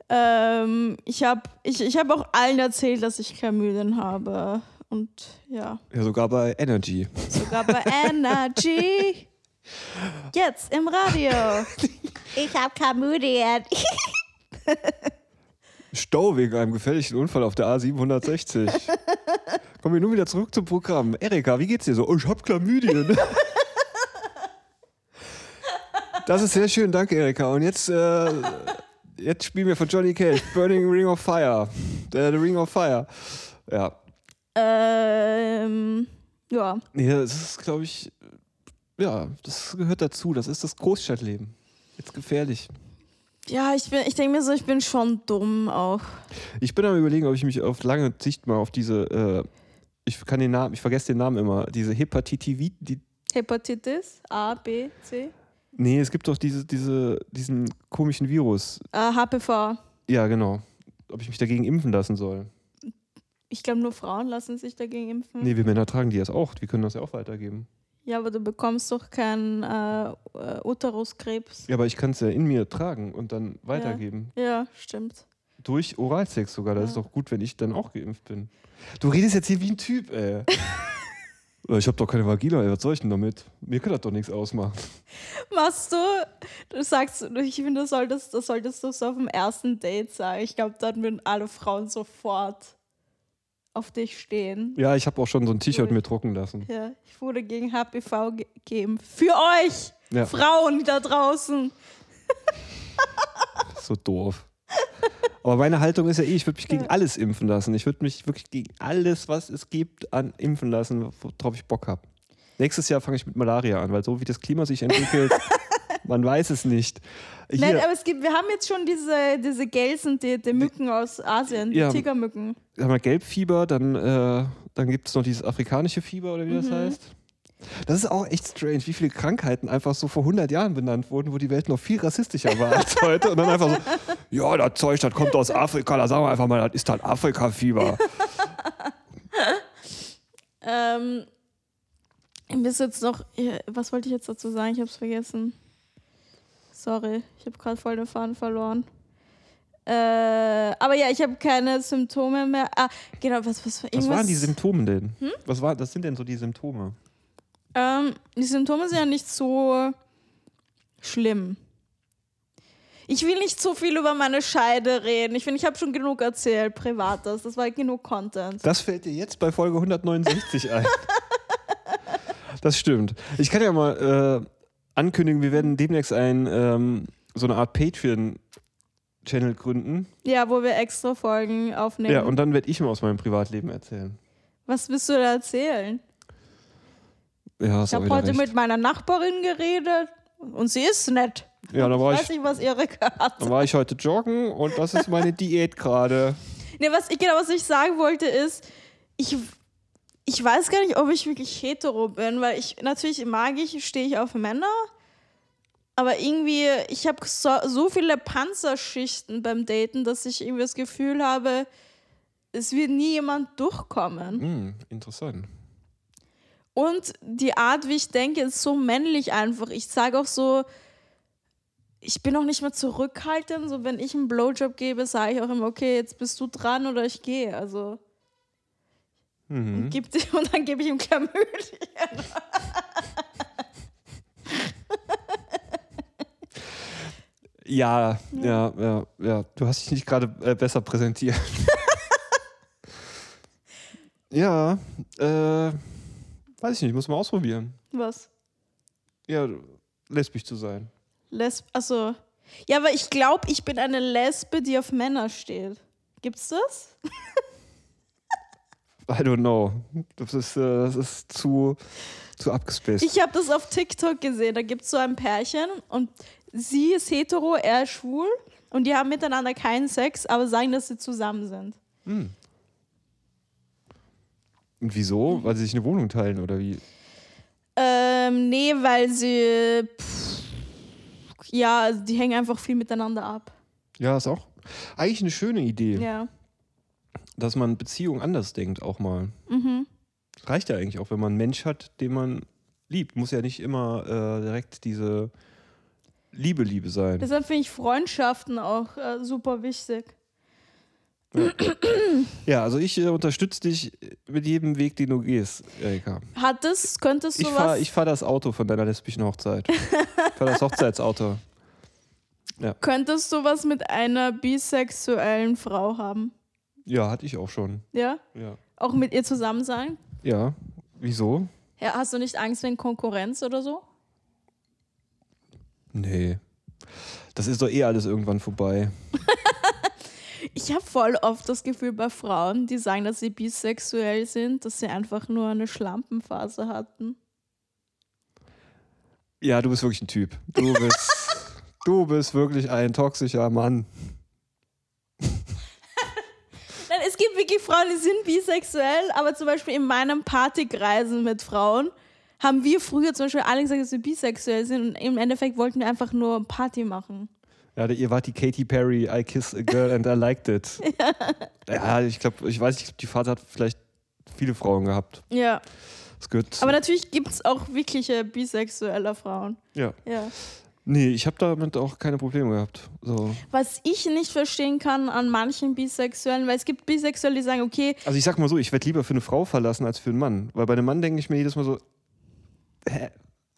Speaker 1: Ähm, ich habe ich, ich hab auch allen erzählt, dass ich Chlamydien habe und ja,
Speaker 2: Ja, sogar bei Energy.
Speaker 1: sogar bei [LAUGHS] Energy. Jetzt im Radio. [LAUGHS] Ich habe Chlamydien. [LAUGHS]
Speaker 2: Stau wegen einem gefährlichen Unfall auf der A760. Kommen wir nun wieder zurück zum Programm. Erika, wie geht's dir so? Oh, ich hab Chlamydien. [LAUGHS] Das ist sehr schön, danke Erika. Und jetzt, äh, jetzt spielen wir von Johnny Cage, Burning Ring of Fire. Der The Ring of Fire. Ja.
Speaker 1: Ähm, ja.
Speaker 2: Nee, das ist, glaube ich, ja, das gehört dazu. Das ist das Großstadtleben. Jetzt gefährlich.
Speaker 1: Ja, ich, bin- ich denke mir so, ich bin schon dumm auch.
Speaker 2: Ich bin am überlegen, ob ich mich auf lange Sicht mal auf diese, äh, ich kann den Namen, ich vergesse den Namen immer, diese Hepatitis, die,
Speaker 1: Hepatitis A, B, C.
Speaker 2: nee, es gibt doch diese, diese, diesen komischen Virus.
Speaker 1: Äh, HPV.
Speaker 2: Ja, genau. Ob ich mich dagegen impfen lassen soll.
Speaker 1: Ich glaube, nur Frauen lassen sich dagegen impfen.
Speaker 2: Nee, wir Männer tragen die das auch. Wir können das ja auch weitergeben.
Speaker 1: Ja, aber du bekommst doch keinen äh, Uteruskrebs.
Speaker 2: Ja, aber ich kann es ja in mir tragen und dann weitergeben.
Speaker 1: Ja, stimmt.
Speaker 2: Durch Oralsex sogar. Das ist
Speaker 1: Ja.
Speaker 2: doch gut, wenn ich dann auch geimpft bin. Du redest jetzt hier wie ein Typ, ey. [LAUGHS] ich hab doch keine Vagina, ey. Was soll ich denn damit? Mir kann das doch nichts ausmachen.
Speaker 1: Machst du, du sagst, ich finde, das solltest, das solltest du so auf dem ersten Date sagen. Ich glaube, dann würden alle Frauen sofort auf dich stehen.
Speaker 2: Ja, ich habe auch schon so ein T-Shirt mir drucken lassen.
Speaker 1: Ja, ich wurde gegen HPV ge geimpft. Für euch,
Speaker 2: Ja,
Speaker 1: Frauen da draußen. [LAUGHS]
Speaker 2: so doof. Aber meine Haltung ist ja eh, ich würde mich gegen alles impfen lassen. Ich würde mich wirklich gegen alles, was es gibt, an impfen lassen, worauf ich Bock habe. Nächstes Jahr fange ich mit Malaria an, weil so wie das Klima sich entwickelt, [LAUGHS] [LAUGHS] man weiß es nicht.
Speaker 1: Nein,
Speaker 2: Hier,
Speaker 1: aber es gibt, wir haben jetzt schon diese, diese Gelsen, die, die Mücken aus Asien, die
Speaker 2: Ja.
Speaker 1: Tigermücken.
Speaker 2: haben wir Gelbfieber, dann, äh, dann gibt es noch dieses afrikanische Fieber oder wie das heißt. Das ist auch echt strange, wie viele Krankheiten einfach so vor 100 Jahren benannt wurden, wo die Welt noch viel rassistischer war als [LAUGHS] heute. Und dann einfach so, ja, das Zeug, das kommt aus Afrika, da sagen wir einfach mal, das ist halt Afrika-Fieber. [LAUGHS]
Speaker 1: Ähm, ich muss jetzt noch, was wollte ich jetzt dazu sagen? Ich habe es vergessen. Sorry, ich habe gerade voll den Faden verloren. Äh, aber ja, ich habe keine Symptome mehr. Ah, genau, was, was,
Speaker 2: Was waren die Symptome denn?
Speaker 1: Hm?
Speaker 2: Was war, das sind denn so die Symptome?
Speaker 1: Ähm, die Symptome sind ja nicht so schlimm. Ich will nicht so viel über meine Scheide reden. Ich finde, ich habe schon genug erzählt, privates. Das war genug Content.
Speaker 2: Das fällt dir jetzt bei Folge 169 ein. [LAUGHS] Das stimmt. Ich kann ja mal äh, ankündigen, wir werden demnächst ein, ähm, so eine Art Patreon-Channel gründen.
Speaker 1: Ja, wo wir extra Folgen aufnehmen.
Speaker 2: Ja, und dann werde ich mal aus meinem Privatleben erzählen.
Speaker 1: Was willst du da erzählen?
Speaker 2: Ja,
Speaker 1: Ich habe heute mit meiner Nachbarin geredet und sie ist nett.
Speaker 2: Ja, dann war
Speaker 1: ich
Speaker 2: ich,
Speaker 1: weiß nicht, was Erika hat.
Speaker 2: dann war ich heute joggen und das ist meine [LAUGHS] Diät gerade.
Speaker 1: Nee, was ich, genau, was ich sagen wollte ist, ich, ich weiß gar nicht, ob ich wirklich hetero bin, weil ich natürlich mag ich, stehe ich auf Männer, aber irgendwie, ich habe so, so viele Panzerschichten beim Daten, dass ich irgendwie das Gefühl habe, es wird nie jemand durchkommen.
Speaker 2: Hm, interessant.
Speaker 1: Und die Art, wie ich denke, ist so männlich einfach. Ich sage auch so, ich bin auch nicht mehr zurückhaltend. So, wenn ich einen Blowjob gebe, sage ich auch immer, okay, jetzt bist du dran oder ich gehe. Also. Und, gib, [LAUGHS] und dann gebe ich ihm Klamydien.
Speaker 2: Ja, ja, ja, ja. Du hast dich nicht gerade äh, besser präsentiert. [LAUGHS] ja, äh, weiß ich nicht, muss mal ausprobieren.
Speaker 1: Was?
Speaker 2: Ja, lesbisch zu sein.
Speaker 1: Lesb. Achso. Ja, aber ich glaube, ich bin eine Lesbe, die auf Männer steht. Gibt's das? [LAUGHS]
Speaker 2: I don't know. Das ist, äh, das ist zu, zu abgespaced.
Speaker 1: Ich habe das auf TikTok gesehen. Da gibt es so ein Pärchen und sie ist hetero, er ist schwul und die haben miteinander keinen Sex, aber sagen, dass sie zusammen sind.
Speaker 2: Und wieso? Weil sie sich eine Wohnung teilen oder wie?
Speaker 1: Ähm, nee, weil sie. Pff, ja, also die hängen einfach viel miteinander ab.
Speaker 2: Ja, ist auch eigentlich eine schöne Idee,
Speaker 1: Ja.
Speaker 2: Dass man Beziehungen anders denkt auch mal. Reicht ja eigentlich auch, wenn man einen Mensch hat, den man liebt. Muss ja nicht immer äh, direkt diese Liebe, Liebe sein.
Speaker 1: Deshalb finde ich Freundschaften auch äh, super wichtig.
Speaker 2: Ja, also ich äh, unterstütze dich mit jedem Weg, den du gehst, Erika.
Speaker 1: Hat das, könntest du
Speaker 2: Ich
Speaker 1: was.
Speaker 2: fahre ich fahr das Auto von deiner lesbischen Hochzeit. Ich fahre das Hochzeitsauto. [LAUGHS]
Speaker 1: Könntest du was mit einer bisexuellen Frau haben?
Speaker 2: Ja, hatte ich auch schon.
Speaker 1: Ja?
Speaker 2: Ja.
Speaker 1: Auch mit ihr zusammen sein?
Speaker 2: Ja. Wieso?
Speaker 1: Ja, hast du nicht Angst wegen Konkurrenz oder so?
Speaker 2: Nee. Das ist doch eh alles irgendwann vorbei. [LAUGHS]
Speaker 1: Ich habe voll oft das Gefühl bei Frauen, die sagen, dass sie bisexuell sind, dass sie einfach nur eine Schlampenphase hatten.
Speaker 2: Ja, du bist wirklich ein Typ. Du bist, [LAUGHS] du bist wirklich ein toxischer Mann.
Speaker 1: Nein, es gibt wirklich Frauen, die sind bisexuell, aber zum Beispiel in meinem Partykreisen mit Frauen haben wir früher zum Beispiel alle gesagt, dass wir bisexuell sind und im Endeffekt wollten wir einfach nur Party machen.
Speaker 2: Ja, ihr wart die Katy Perry, I kissed a girl and I liked it. [LAUGHS] Ja, ich glaube, ich weiß nicht, die Vater hat vielleicht viele Frauen gehabt.
Speaker 1: Ja,
Speaker 2: Das gehört.
Speaker 1: aber natürlich gibt es auch wirkliche bisexuelle Frauen.
Speaker 2: ja.
Speaker 1: Ja.
Speaker 2: Nee, ich habe damit auch keine Probleme gehabt. So.
Speaker 1: Was ich nicht verstehen kann an manchen Bisexuellen, weil es gibt Bisexuelle, die sagen, okay,
Speaker 2: Also ich sag mal so, ich werde lieber für eine Frau verlassen als für einen Mann. Weil bei einem Mann denke ich mir jedes Mal so, hä,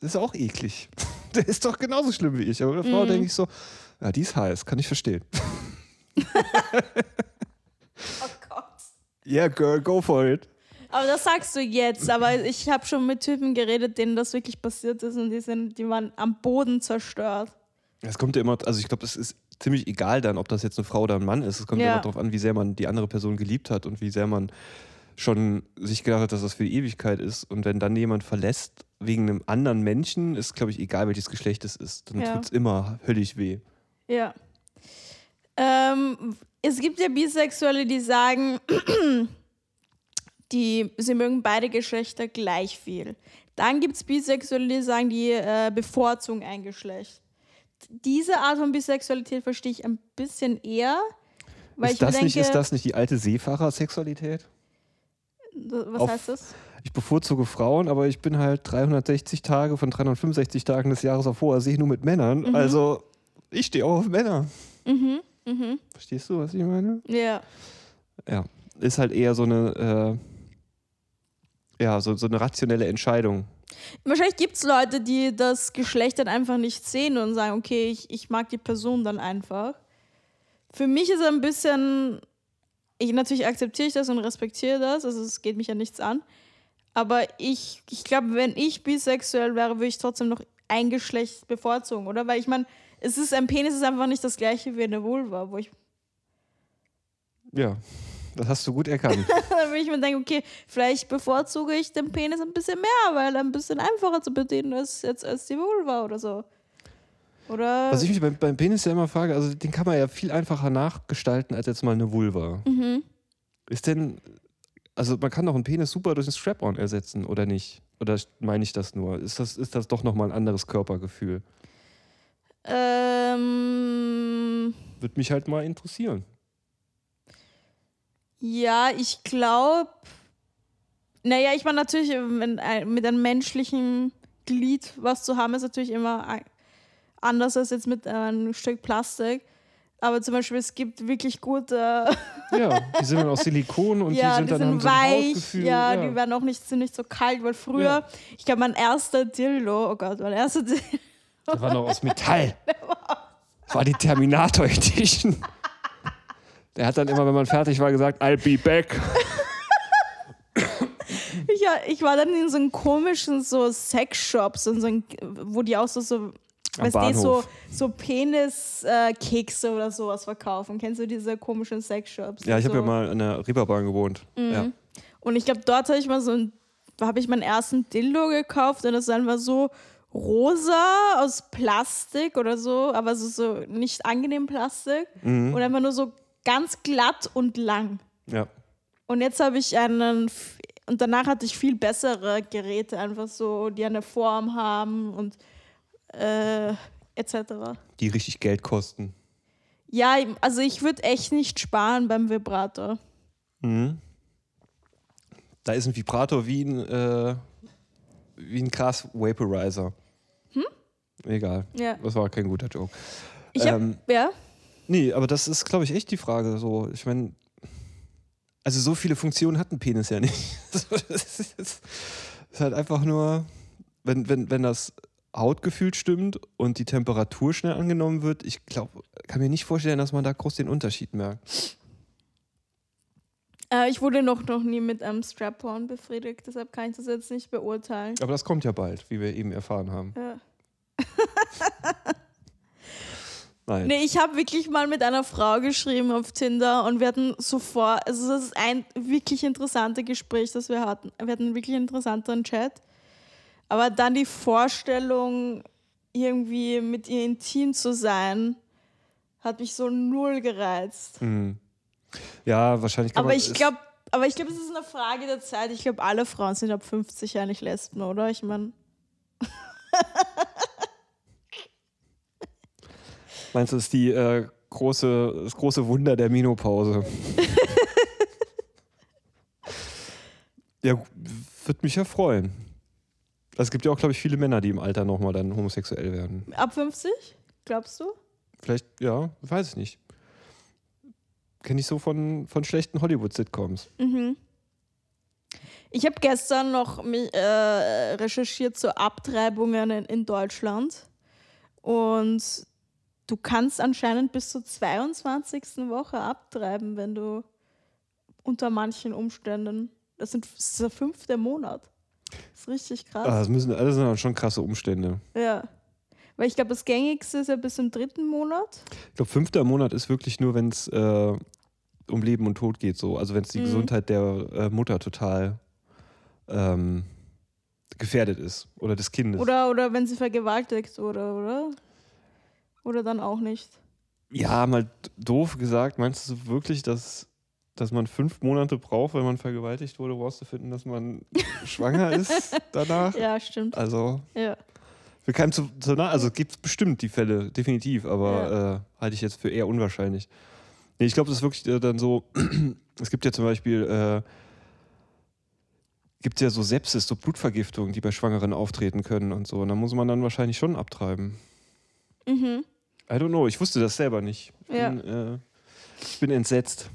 Speaker 2: das ist auch eklig. [LAUGHS] Der ist doch genauso schlimm wie ich. Aber bei einer Frau denke ich so, ja, die ist heiß, kann ich verstehen. [LAUGHS] [LAUGHS]
Speaker 1: oh Gott.
Speaker 2: Yeah, girl, go for it.
Speaker 1: Aber das sagst du jetzt, aber ich habe schon mit Typen geredet, denen das wirklich passiert ist und die, sind, die waren am Boden zerstört.
Speaker 2: Es kommt ja immer, also ich glaube, es ist ziemlich egal dann, ob das jetzt eine Frau oder ein Mann ist. Es kommt ja.
Speaker 1: Ja.
Speaker 2: immer darauf an, wie sehr man die andere Person geliebt hat und wie sehr man schon sich gedacht hat, dass das für die Ewigkeit ist. Und wenn dann jemand verlässt wegen einem anderen Menschen, ist, glaube ich, egal, welches Geschlecht es ist. Dann
Speaker 1: Ja.
Speaker 2: tut es immer höllisch weh.
Speaker 1: Ja. Ähm, es gibt ja Bisexuelle, die sagen, [CLEARS THROAT] die, sie mögen beide Geschlechter gleich viel. Dann gibt es Bisexuelle, die sagen, die äh, bevorzugen ein Geschlecht. Diese Art von Bisexualität verstehe ich ein bisschen eher. Weil
Speaker 2: Ist das,
Speaker 1: denke,
Speaker 2: nicht, ist das nicht die alte Seefahrer-Sexualität?
Speaker 1: was
Speaker 2: auf-
Speaker 1: heißt das?
Speaker 2: Ich bevorzuge Frauen, aber ich bin halt 360 Tage von 365 Tagen des Jahres auf hoher See nur mit Männern.
Speaker 1: Mhm.
Speaker 2: Also ich stehe auch auf Männer. Verstehst du, was ich meine?
Speaker 1: Ja.
Speaker 2: Ja, ist halt eher so eine, äh, ja, so, so eine rationelle Entscheidung.
Speaker 1: Wahrscheinlich gibt es Leute, die das Geschlecht dann einfach nicht sehen und sagen, okay, ich, ich mag die Person dann einfach. Für mich ist es ein bisschen, ich natürlich akzeptiere ich das und respektiere das, also es geht mich ja nichts an. Aber ich, ich glaube, wenn ich bisexuell wäre, würde ich trotzdem noch ein Geschlecht bevorzugen, oder? Weil ich meine, es ist ein Penis ist einfach nicht das gleiche wie eine Vulva, wo ich
Speaker 2: Ja. Das hast du gut erkannt. [LAUGHS]
Speaker 1: dann würde ich mir denken, okay, vielleicht bevorzuge ich den Penis ein bisschen mehr, weil er ein bisschen einfacher zu bedienen ist jetzt als die Vulva oder so. Oder?
Speaker 2: Was ich mich beim, beim Penis ja immer frage, also den kann man ja viel einfacher nachgestalten als jetzt mal eine Vulva.
Speaker 1: mhm.
Speaker 2: Ist denn, also man kann doch einen Penis super durch ein Strap-on ersetzen, oder nicht? Oder meine ich das nur? Ist das, ist das doch nochmal ein anderes Körpergefühl?
Speaker 1: Ähm,
Speaker 2: Würde mich halt mal interessieren.
Speaker 1: Ja, ich glaube. Naja, ich meine natürlich, wenn, ein- mit einem menschlichen Glied was zu haben, ist natürlich immer anders als jetzt mit einem Stück Plastik. Aber zum Beispiel, es gibt wirklich gute. [LAUGHS]
Speaker 2: Ja, die sind dann aus Silikon und
Speaker 1: ja,
Speaker 2: die sind
Speaker 1: die
Speaker 2: dann
Speaker 1: sind weich.
Speaker 2: Hautgefühl.
Speaker 1: Ja, die werden auch nicht, sind nicht so kalt, weil früher,
Speaker 2: Ja.
Speaker 1: ich glaube, mein erster Dildo, oh Gott, mein erster Dildo.
Speaker 2: Die waren noch aus Metall. [LAUGHS] Das war die Terminator Edition. [LAUGHS] Der hat dann immer, wenn man fertig war, gesagt, I'll be back.
Speaker 1: Ich, [LAUGHS] ja, ich war dann in so einem komischen so Sexshops und so ein, wo die auch so, so weißt du, so, so Penis-Kekse oder sowas verkaufen. Kennst du diese komischen Sexshops?
Speaker 2: Ja, ich habe
Speaker 1: so.
Speaker 2: ja mal in der Reeperbahn gewohnt. Ja.
Speaker 1: Und ich glaube, dort habe ich mal so ein, habe ich meinen ersten Dildo gekauft und das war einfach so rosa aus Plastik oder so, aber so, so nicht angenehm Plastik
Speaker 2: Mhm.
Speaker 1: und einfach nur so ganz glatt und lang.
Speaker 2: ja.
Speaker 1: Und jetzt habe ich einen, und danach hatte ich viel bessere Geräte, einfach so, die eine Form haben und äh, etc.
Speaker 2: Die richtig Geld kosten.
Speaker 1: Ja, also ich würde echt nicht sparen beim Vibrator.
Speaker 2: Mhm. Da ist ein Vibrator wie ein, äh, wie ein Gras Vaporizer. Egal.
Speaker 1: Ja.
Speaker 2: Das war kein guter Joke.
Speaker 1: Ich habe,
Speaker 2: Ähm,
Speaker 1: ja,
Speaker 2: Nee, aber das ist, glaube ich, echt die Frage. So, ich meine, also so viele Funktionen hat ein Penis ja nicht. [LAUGHS] Das ist, halt einfach nur, wenn, wenn, wenn das Hautgefühl stimmt und die Temperatur schnell angenommen wird, ich glaube, kann mir nicht vorstellen, dass man da groß den Unterschied merkt.
Speaker 1: äh, ich wurde noch, noch nie mit einem Strap-on befriedigt, deshalb kann ich das jetzt nicht beurteilen.
Speaker 2: Aber das kommt ja bald, wie wir eben erfahren haben.
Speaker 1: Ja. [LAUGHS]
Speaker 2: Nein.
Speaker 1: Nee, ich habe wirklich mal mit einer Frau geschrieben auf Tinder und wir hatten sofort, also das ist ein wirklich interessantes Gespräch, das wir hatten. Wir hatten einen wirklich interessanten Chat. Aber dann die Vorstellung, irgendwie mit ihr intim zu sein, hat mich so null gereizt.
Speaker 2: Hm. Ja, wahrscheinlich kann
Speaker 1: Aber
Speaker 2: man,
Speaker 1: ich glaube, aber ich glaube, es ist eine Frage der Zeit. Ich glaube, alle Frauen sind ab 50 ja nicht Lesben, oder? Ich meine, [LAUGHS]
Speaker 2: Meinst du, das ist die äh, große, das große Wunder der Menopause? [LAUGHS] ja, würde mich ja freuen. Es gibt ja auch, glaube ich, viele Männer, die im Alter nochmal dann homosexuell werden.
Speaker 1: ab 50? Glaubst du?
Speaker 2: Vielleicht, ja, weiß ich nicht. Kenne ich so von, von schlechten Hollywood-Sitcoms.
Speaker 1: Mhm. Ich habe gestern noch mich, äh, recherchiert zu Abtreibungen in, in Deutschland. Und du kannst anscheinend bis zur 22. Woche abtreiben, wenn du unter manchen Umständen. Das, sind, das ist der fünfte Monat. Das ist richtig krass.
Speaker 2: Ah, das, müssen, das sind schon krasse Umstände.
Speaker 1: Ja. Weil ich glaube, das gängigste ist ja bis zum dritten Monat.
Speaker 2: Ich glaube, fünfter Monat ist wirklich nur, wenn es äh, um Leben und Tod geht. So. Also wenn es die
Speaker 1: Mhm.
Speaker 2: Gesundheit der äh, Mutter total ähm, gefährdet ist oder des Kindes.
Speaker 1: Oder, oder wenn sie vergewaltigt wurde, oder? Oder dann auch nicht.
Speaker 2: Ja, mal doof gesagt, meinst du wirklich, dass, dass man fünf Monate braucht, wenn man vergewaltigt wurde, um rauszufinden, dass man [LAUGHS] schwanger ist danach?
Speaker 1: Ja, stimmt.
Speaker 2: Also,
Speaker 1: Ja.
Speaker 2: wir keinem zu, zu nah, also gibt es bestimmt die Fälle, definitiv, aber äh, halte ich jetzt für eher unwahrscheinlich. Nee, ich glaube, das ist wirklich äh, dann so, [CLEARS THROAT] es gibt ja zum Beispiel, äh, gibt ja so Sepsis, so Blutvergiftungen, die bei Schwangeren auftreten können und so. Und da muss man dann wahrscheinlich schon abtreiben.
Speaker 1: Mhm.
Speaker 2: I don't know, ich wusste das selber nicht. Ich
Speaker 1: Ja.
Speaker 2: bin, äh, ich bin entsetzt.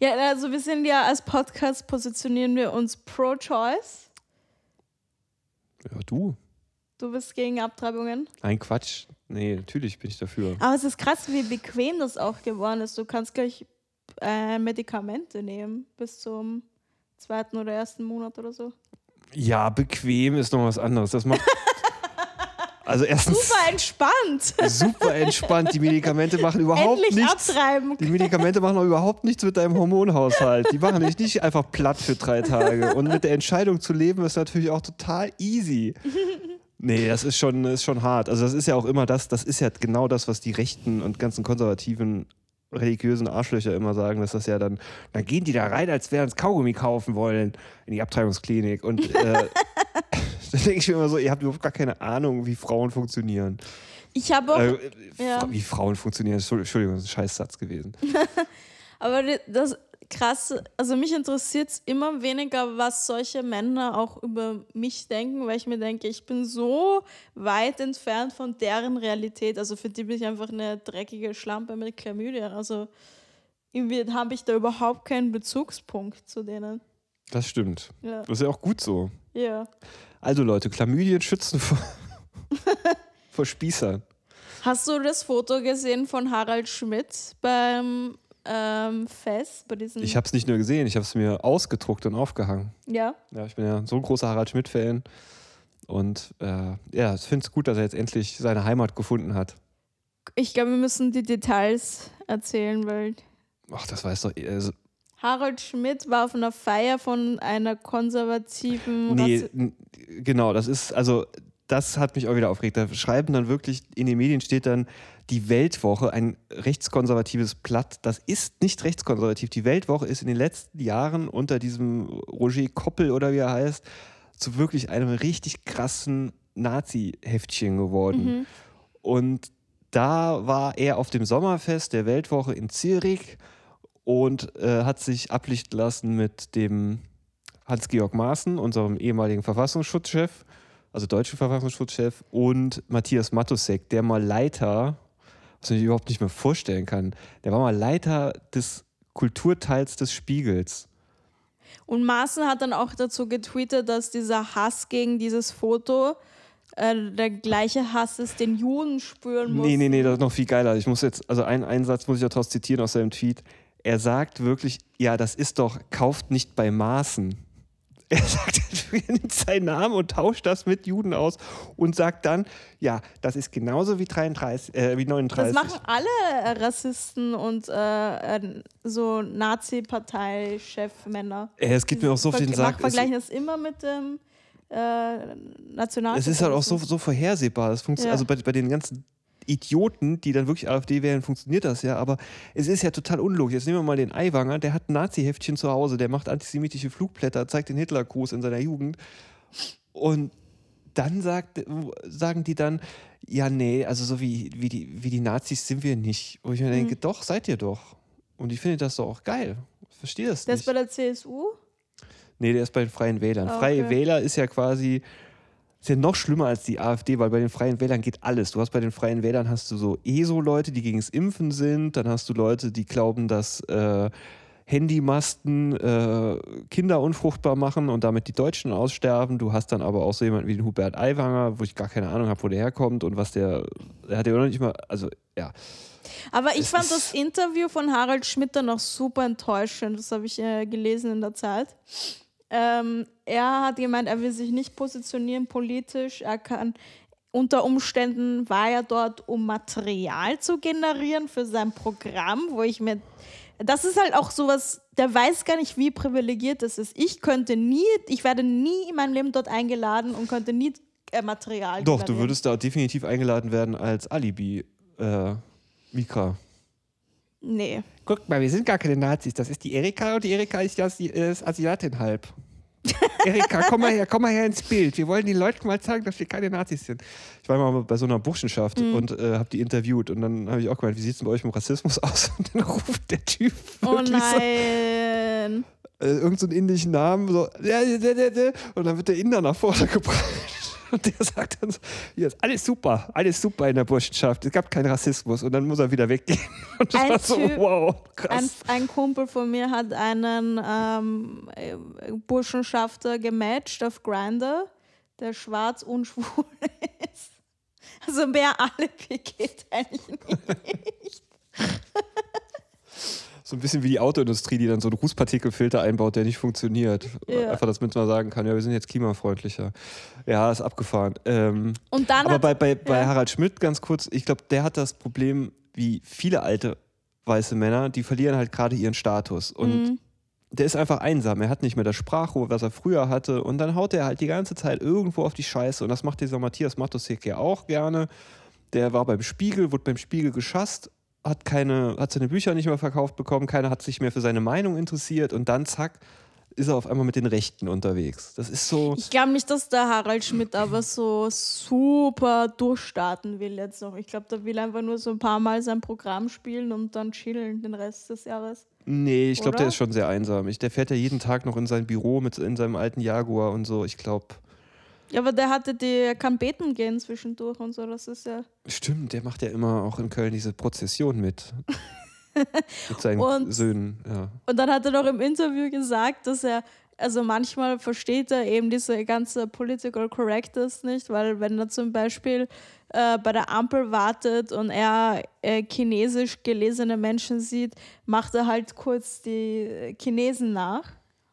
Speaker 1: Ja, also wir sind ja als Podcast positionieren wir uns pro-choice.
Speaker 2: Ja, du?
Speaker 1: Du bist gegen Abtreibungen.
Speaker 2: Ein Quatsch. Nee, natürlich bin ich dafür.
Speaker 1: Aber es ist krass, wie bequem das auch geworden ist. Du kannst gleich äh, Medikamente nehmen bis zum zweiten oder ersten Monat oder so.
Speaker 2: Ja, bequem ist noch was anderes. Das macht. [LAUGHS] Also erstens
Speaker 1: Super entspannt.
Speaker 2: super entspannt. Die Medikamente machen überhaupt
Speaker 1: Endlich
Speaker 2: nichts.
Speaker 1: abtreiben.
Speaker 2: Die Medikamente machen auch überhaupt nichts mit deinem Hormonhaushalt. Die machen dich nicht einfach platt für drei Tage. Und mit der Entscheidung zu leben ist natürlich auch total easy. Nee, das ist schon, ist schon hart. Also das ist ja auch immer das, das ist ja genau das, was die Rechten und ganzen konservativen religiösen Arschlöcher immer sagen, dass das ja dann, dann gehen die da rein, als wären es Kaugummi kaufen wollen in die Abtreibungsklinik. Und äh, [LAUGHS] [LAUGHS] dann denke ich mir immer so, ihr habt überhaupt gar keine Ahnung, wie Frauen funktionieren.
Speaker 1: Ich habe auch,
Speaker 2: Äh,
Speaker 1: ja.
Speaker 2: Wie Frauen funktionieren, Entschuldigung, das ist ein Scheißsatz gewesen. [LAUGHS]
Speaker 1: aber das krasse, also mich interessiert es immer weniger, was solche Männer auch über mich denken, weil ich mir denke, ich bin so weit entfernt von deren Realität. Also für die bin ich einfach eine dreckige Schlampe mit Chlamydien. Also irgendwie habe ich da überhaupt keinen Bezugspunkt zu denen.
Speaker 2: Das stimmt.
Speaker 1: Ja.
Speaker 2: Das ist ja auch gut so.
Speaker 1: Ja.
Speaker 2: Also Leute, Chlamydien schützen vor, [LAUGHS] vor Spießern.
Speaker 1: Hast du das Foto gesehen von Harald Schmidt beim ähm, Fest? Bei diesem,
Speaker 2: Ich habe es nicht nur gesehen, ich habe es mir ausgedruckt und aufgehangen.
Speaker 1: ja.
Speaker 2: Ja, ich bin ja so ein großer Harald Schmidt-Fan. Und äh, ja, ich finde es gut, dass er jetzt endlich seine Heimat gefunden hat.
Speaker 1: Ich glaube, wir müssen die Details erzählen, weil
Speaker 2: Ach, das weiß doch. Also,
Speaker 1: Harald Schmidt war auf einer Feier von einer konservativen
Speaker 2: nee, genau, das ist, also, das hat mich auch wieder aufgeregt. Da schreiben dann wirklich, in den Medien steht dann, die Weltwoche, ein rechtskonservatives Blatt. Das ist nicht rechtskonservativ. Die Weltwoche ist in den letzten Jahren unter diesem Roger Koppel oder wie er heißt, zu wirklich einem richtig krassen Nazi-Heftchen geworden.
Speaker 1: Mhm.
Speaker 2: Und da war er auf dem Sommerfest der Weltwoche in Zürich und äh, hat sich ablichten lassen mit dem Hans-Georg Maaßen, unserem ehemaligen Verfassungsschutzchef, also deutschen Verfassungsschutzchef, und Matthias Matusek, der mal Leiter, was ich mir überhaupt nicht mehr vorstellen kann, der war mal Leiter des Kulturteils des Spiegels.
Speaker 1: Und Maaßen hat dann auch dazu getweetet, dass dieser Hass gegen dieses Foto äh, der gleiche Hass ist, den Juden spüren muss.
Speaker 2: Nee, nee, nee, das ist noch viel geiler. Ich muss jetzt, also einen, einen Satz muss ich auch daraus zitieren aus seinem Tweet. Er sagt wirklich, ja, das ist doch, kauft nicht bei Maßen. [LAUGHS] Er sagt, er nimmt seinen Namen und tauscht das mit Juden aus und sagt dann, ja, das ist genauso wie 33, äh, wie 39.
Speaker 1: Das machen alle äh, Rassisten und äh, äh, so Nazi-Partei-Chefmänner.
Speaker 2: Ey, es geht mir auch so auf den Sack.
Speaker 1: Vergleichen das immer mit dem äh, National.
Speaker 2: Es ist halt auch so, so vorhersehbar. Es funktioniert,
Speaker 1: Ja.
Speaker 2: Also bei, bei den ganzen Idioten, die dann wirklich AfD wählen, funktioniert das ja. Aber es ist ja total unlogisch. Jetzt nehmen wir mal den Aiwanger, der hat ein Nazi-Heftchen zu Hause, der macht antisemitische Flugblätter, zeigt den Hitlergruß in seiner Jugend. Und dann sagt, sagen die dann, ja, nee, also so wie, wie, die, wie die Nazis sind wir nicht. Wo ich mir denke, doch, seid ihr doch. Und ich finde das doch auch geil. Ich verstehe das
Speaker 1: Der
Speaker 2: nicht.
Speaker 1: ist bei der CSU.
Speaker 2: Nee, der ist bei den Freien Wählern.
Speaker 1: Ah,
Speaker 2: Freie
Speaker 1: okay.
Speaker 2: Wähler ist ja quasi ist ja noch schlimmer als die AfD, weil bei den Freien Wählern geht alles. Du hast bei den Freien Wählern hast du so ESO-Leute, die gegen das Impfen sind, dann hast du Leute, die glauben, dass äh, Handymasten äh, Kinder unfruchtbar machen und damit die Deutschen aussterben. Du hast dann aber auch so jemanden wie den Hubert Aiwanger, wo ich gar keine Ahnung habe, wo der herkommt und was der, der hat ja noch nicht mal, also ja.
Speaker 1: Aber ich
Speaker 2: Es
Speaker 1: fand das Interview von Harald Schmidt dann noch super enttäuschend. Das habe ich äh, gelesen in der Zeit. Ähm, er hat gemeint, er will sich nicht positionieren politisch. Er kann unter Umständen war er dort, um Material zu generieren für sein Programm, wo ich mir. Das ist halt auch sowas, der weiß gar nicht, wie privilegiert das ist. Ich könnte nie, ich werde nie in meinem Leben dort eingeladen und könnte nie äh, Material
Speaker 2: Doch, du würdest da definitiv eingeladen werden als Alibi. Äh, Mika.
Speaker 1: Nee.
Speaker 2: Guck mal, wir sind gar keine Nazis. Das ist die Erika und die Erika ist ja Asi- ist Asiatin halb. Erika, komm mal her, komm mal her ins Bild. Wir wollen den Leuten mal zeigen, dass wir keine Nazis sind. Ich war mal bei so einer Burschenschaft und äh, habe die interviewt und dann habe ich auch gemeint, wie sieht es bei euch mit Rassismus [LAUGHS] aus? Und dann ruft der Typ
Speaker 1: Oh
Speaker 2: wirklich so,
Speaker 1: nein.
Speaker 2: äh, irgendeinen so einen indischen Namen so und dann wird der Inder nach vorne [LAUGHS] gebracht. [LAUGHS] Und der sagt dann so, hier ist alles super, alles super in der Burschenschaft. Es gab keinen Rassismus und dann muss er wieder weggehen. [LAUGHS] Und das
Speaker 1: Ein
Speaker 2: war so,
Speaker 1: Typ-
Speaker 2: wow,
Speaker 1: Ein,
Speaker 2: krass.
Speaker 1: ein Kumpel von mir hat einen ähm, äh, Burschenschafter gematcht auf Grindr, der schwarz und schwul [LAUGHS] ist. Also mehr Alibi geht eigentlich nicht.
Speaker 2: So ein bisschen wie die Autoindustrie, die dann so einen Rußpartikelfilter einbaut, der nicht funktioniert.
Speaker 1: Ja.
Speaker 2: Einfach, damit man sagen kann, ja, wir sind jetzt klimafreundlicher. Ja, ist abgefahren. Ähm,
Speaker 1: Und dann
Speaker 2: aber
Speaker 1: hat,
Speaker 2: bei, bei, bei
Speaker 1: ja.
Speaker 2: Harald Schmidt ganz kurz, ich glaube, der hat das Problem, wie viele alte weiße Männer, die verlieren halt gerade ihren Status. Und
Speaker 1: Mhm.
Speaker 2: der ist einfach einsam. Er hat nicht mehr das Sprachrohr, was er früher hatte. Und dann haut er halt die ganze Zeit irgendwo auf die Scheiße. Und das macht dieser Matthias Matosek ja auch gerne. Der war beim Spiegel, wurde beim Spiegel geschasst, hat, keine, hat seine Bücher nicht mehr verkauft bekommen, keiner hat sich mehr für seine Meinung interessiert. Und dann, zack, ist er auf einmal mit den Rechten unterwegs. Das ist so.
Speaker 1: Ich glaube nicht, dass der Harald Schmidt aber so super durchstarten will jetzt noch. Ich glaube, der will einfach nur so ein paar Mal sein Programm spielen und dann chillen den Rest des Jahres.
Speaker 2: Nee, ich glaube, der ist schon sehr einsam. Ich, der fährt ja jeden Tag noch in sein Büro mit in seinem alten Jaguar und so. Ich glaube,
Speaker 1: Ja, aber der hatte die, er kann beten gehen zwischendurch und so. Das ist ja.
Speaker 2: stimmt, der macht ja immer auch in Köln diese Prozession mit. [LAUGHS] mit seinen
Speaker 1: Und-
Speaker 2: Söhnen, ja.
Speaker 1: Und dann hat er noch im Interview gesagt, dass er, also manchmal versteht er eben diese ganze Political Correctness nicht, weil wenn er zum Beispiel äh, bei der Ampel wartet und er äh, chinesisch gelesene Menschen sieht, macht er halt kurz die Chinesen nach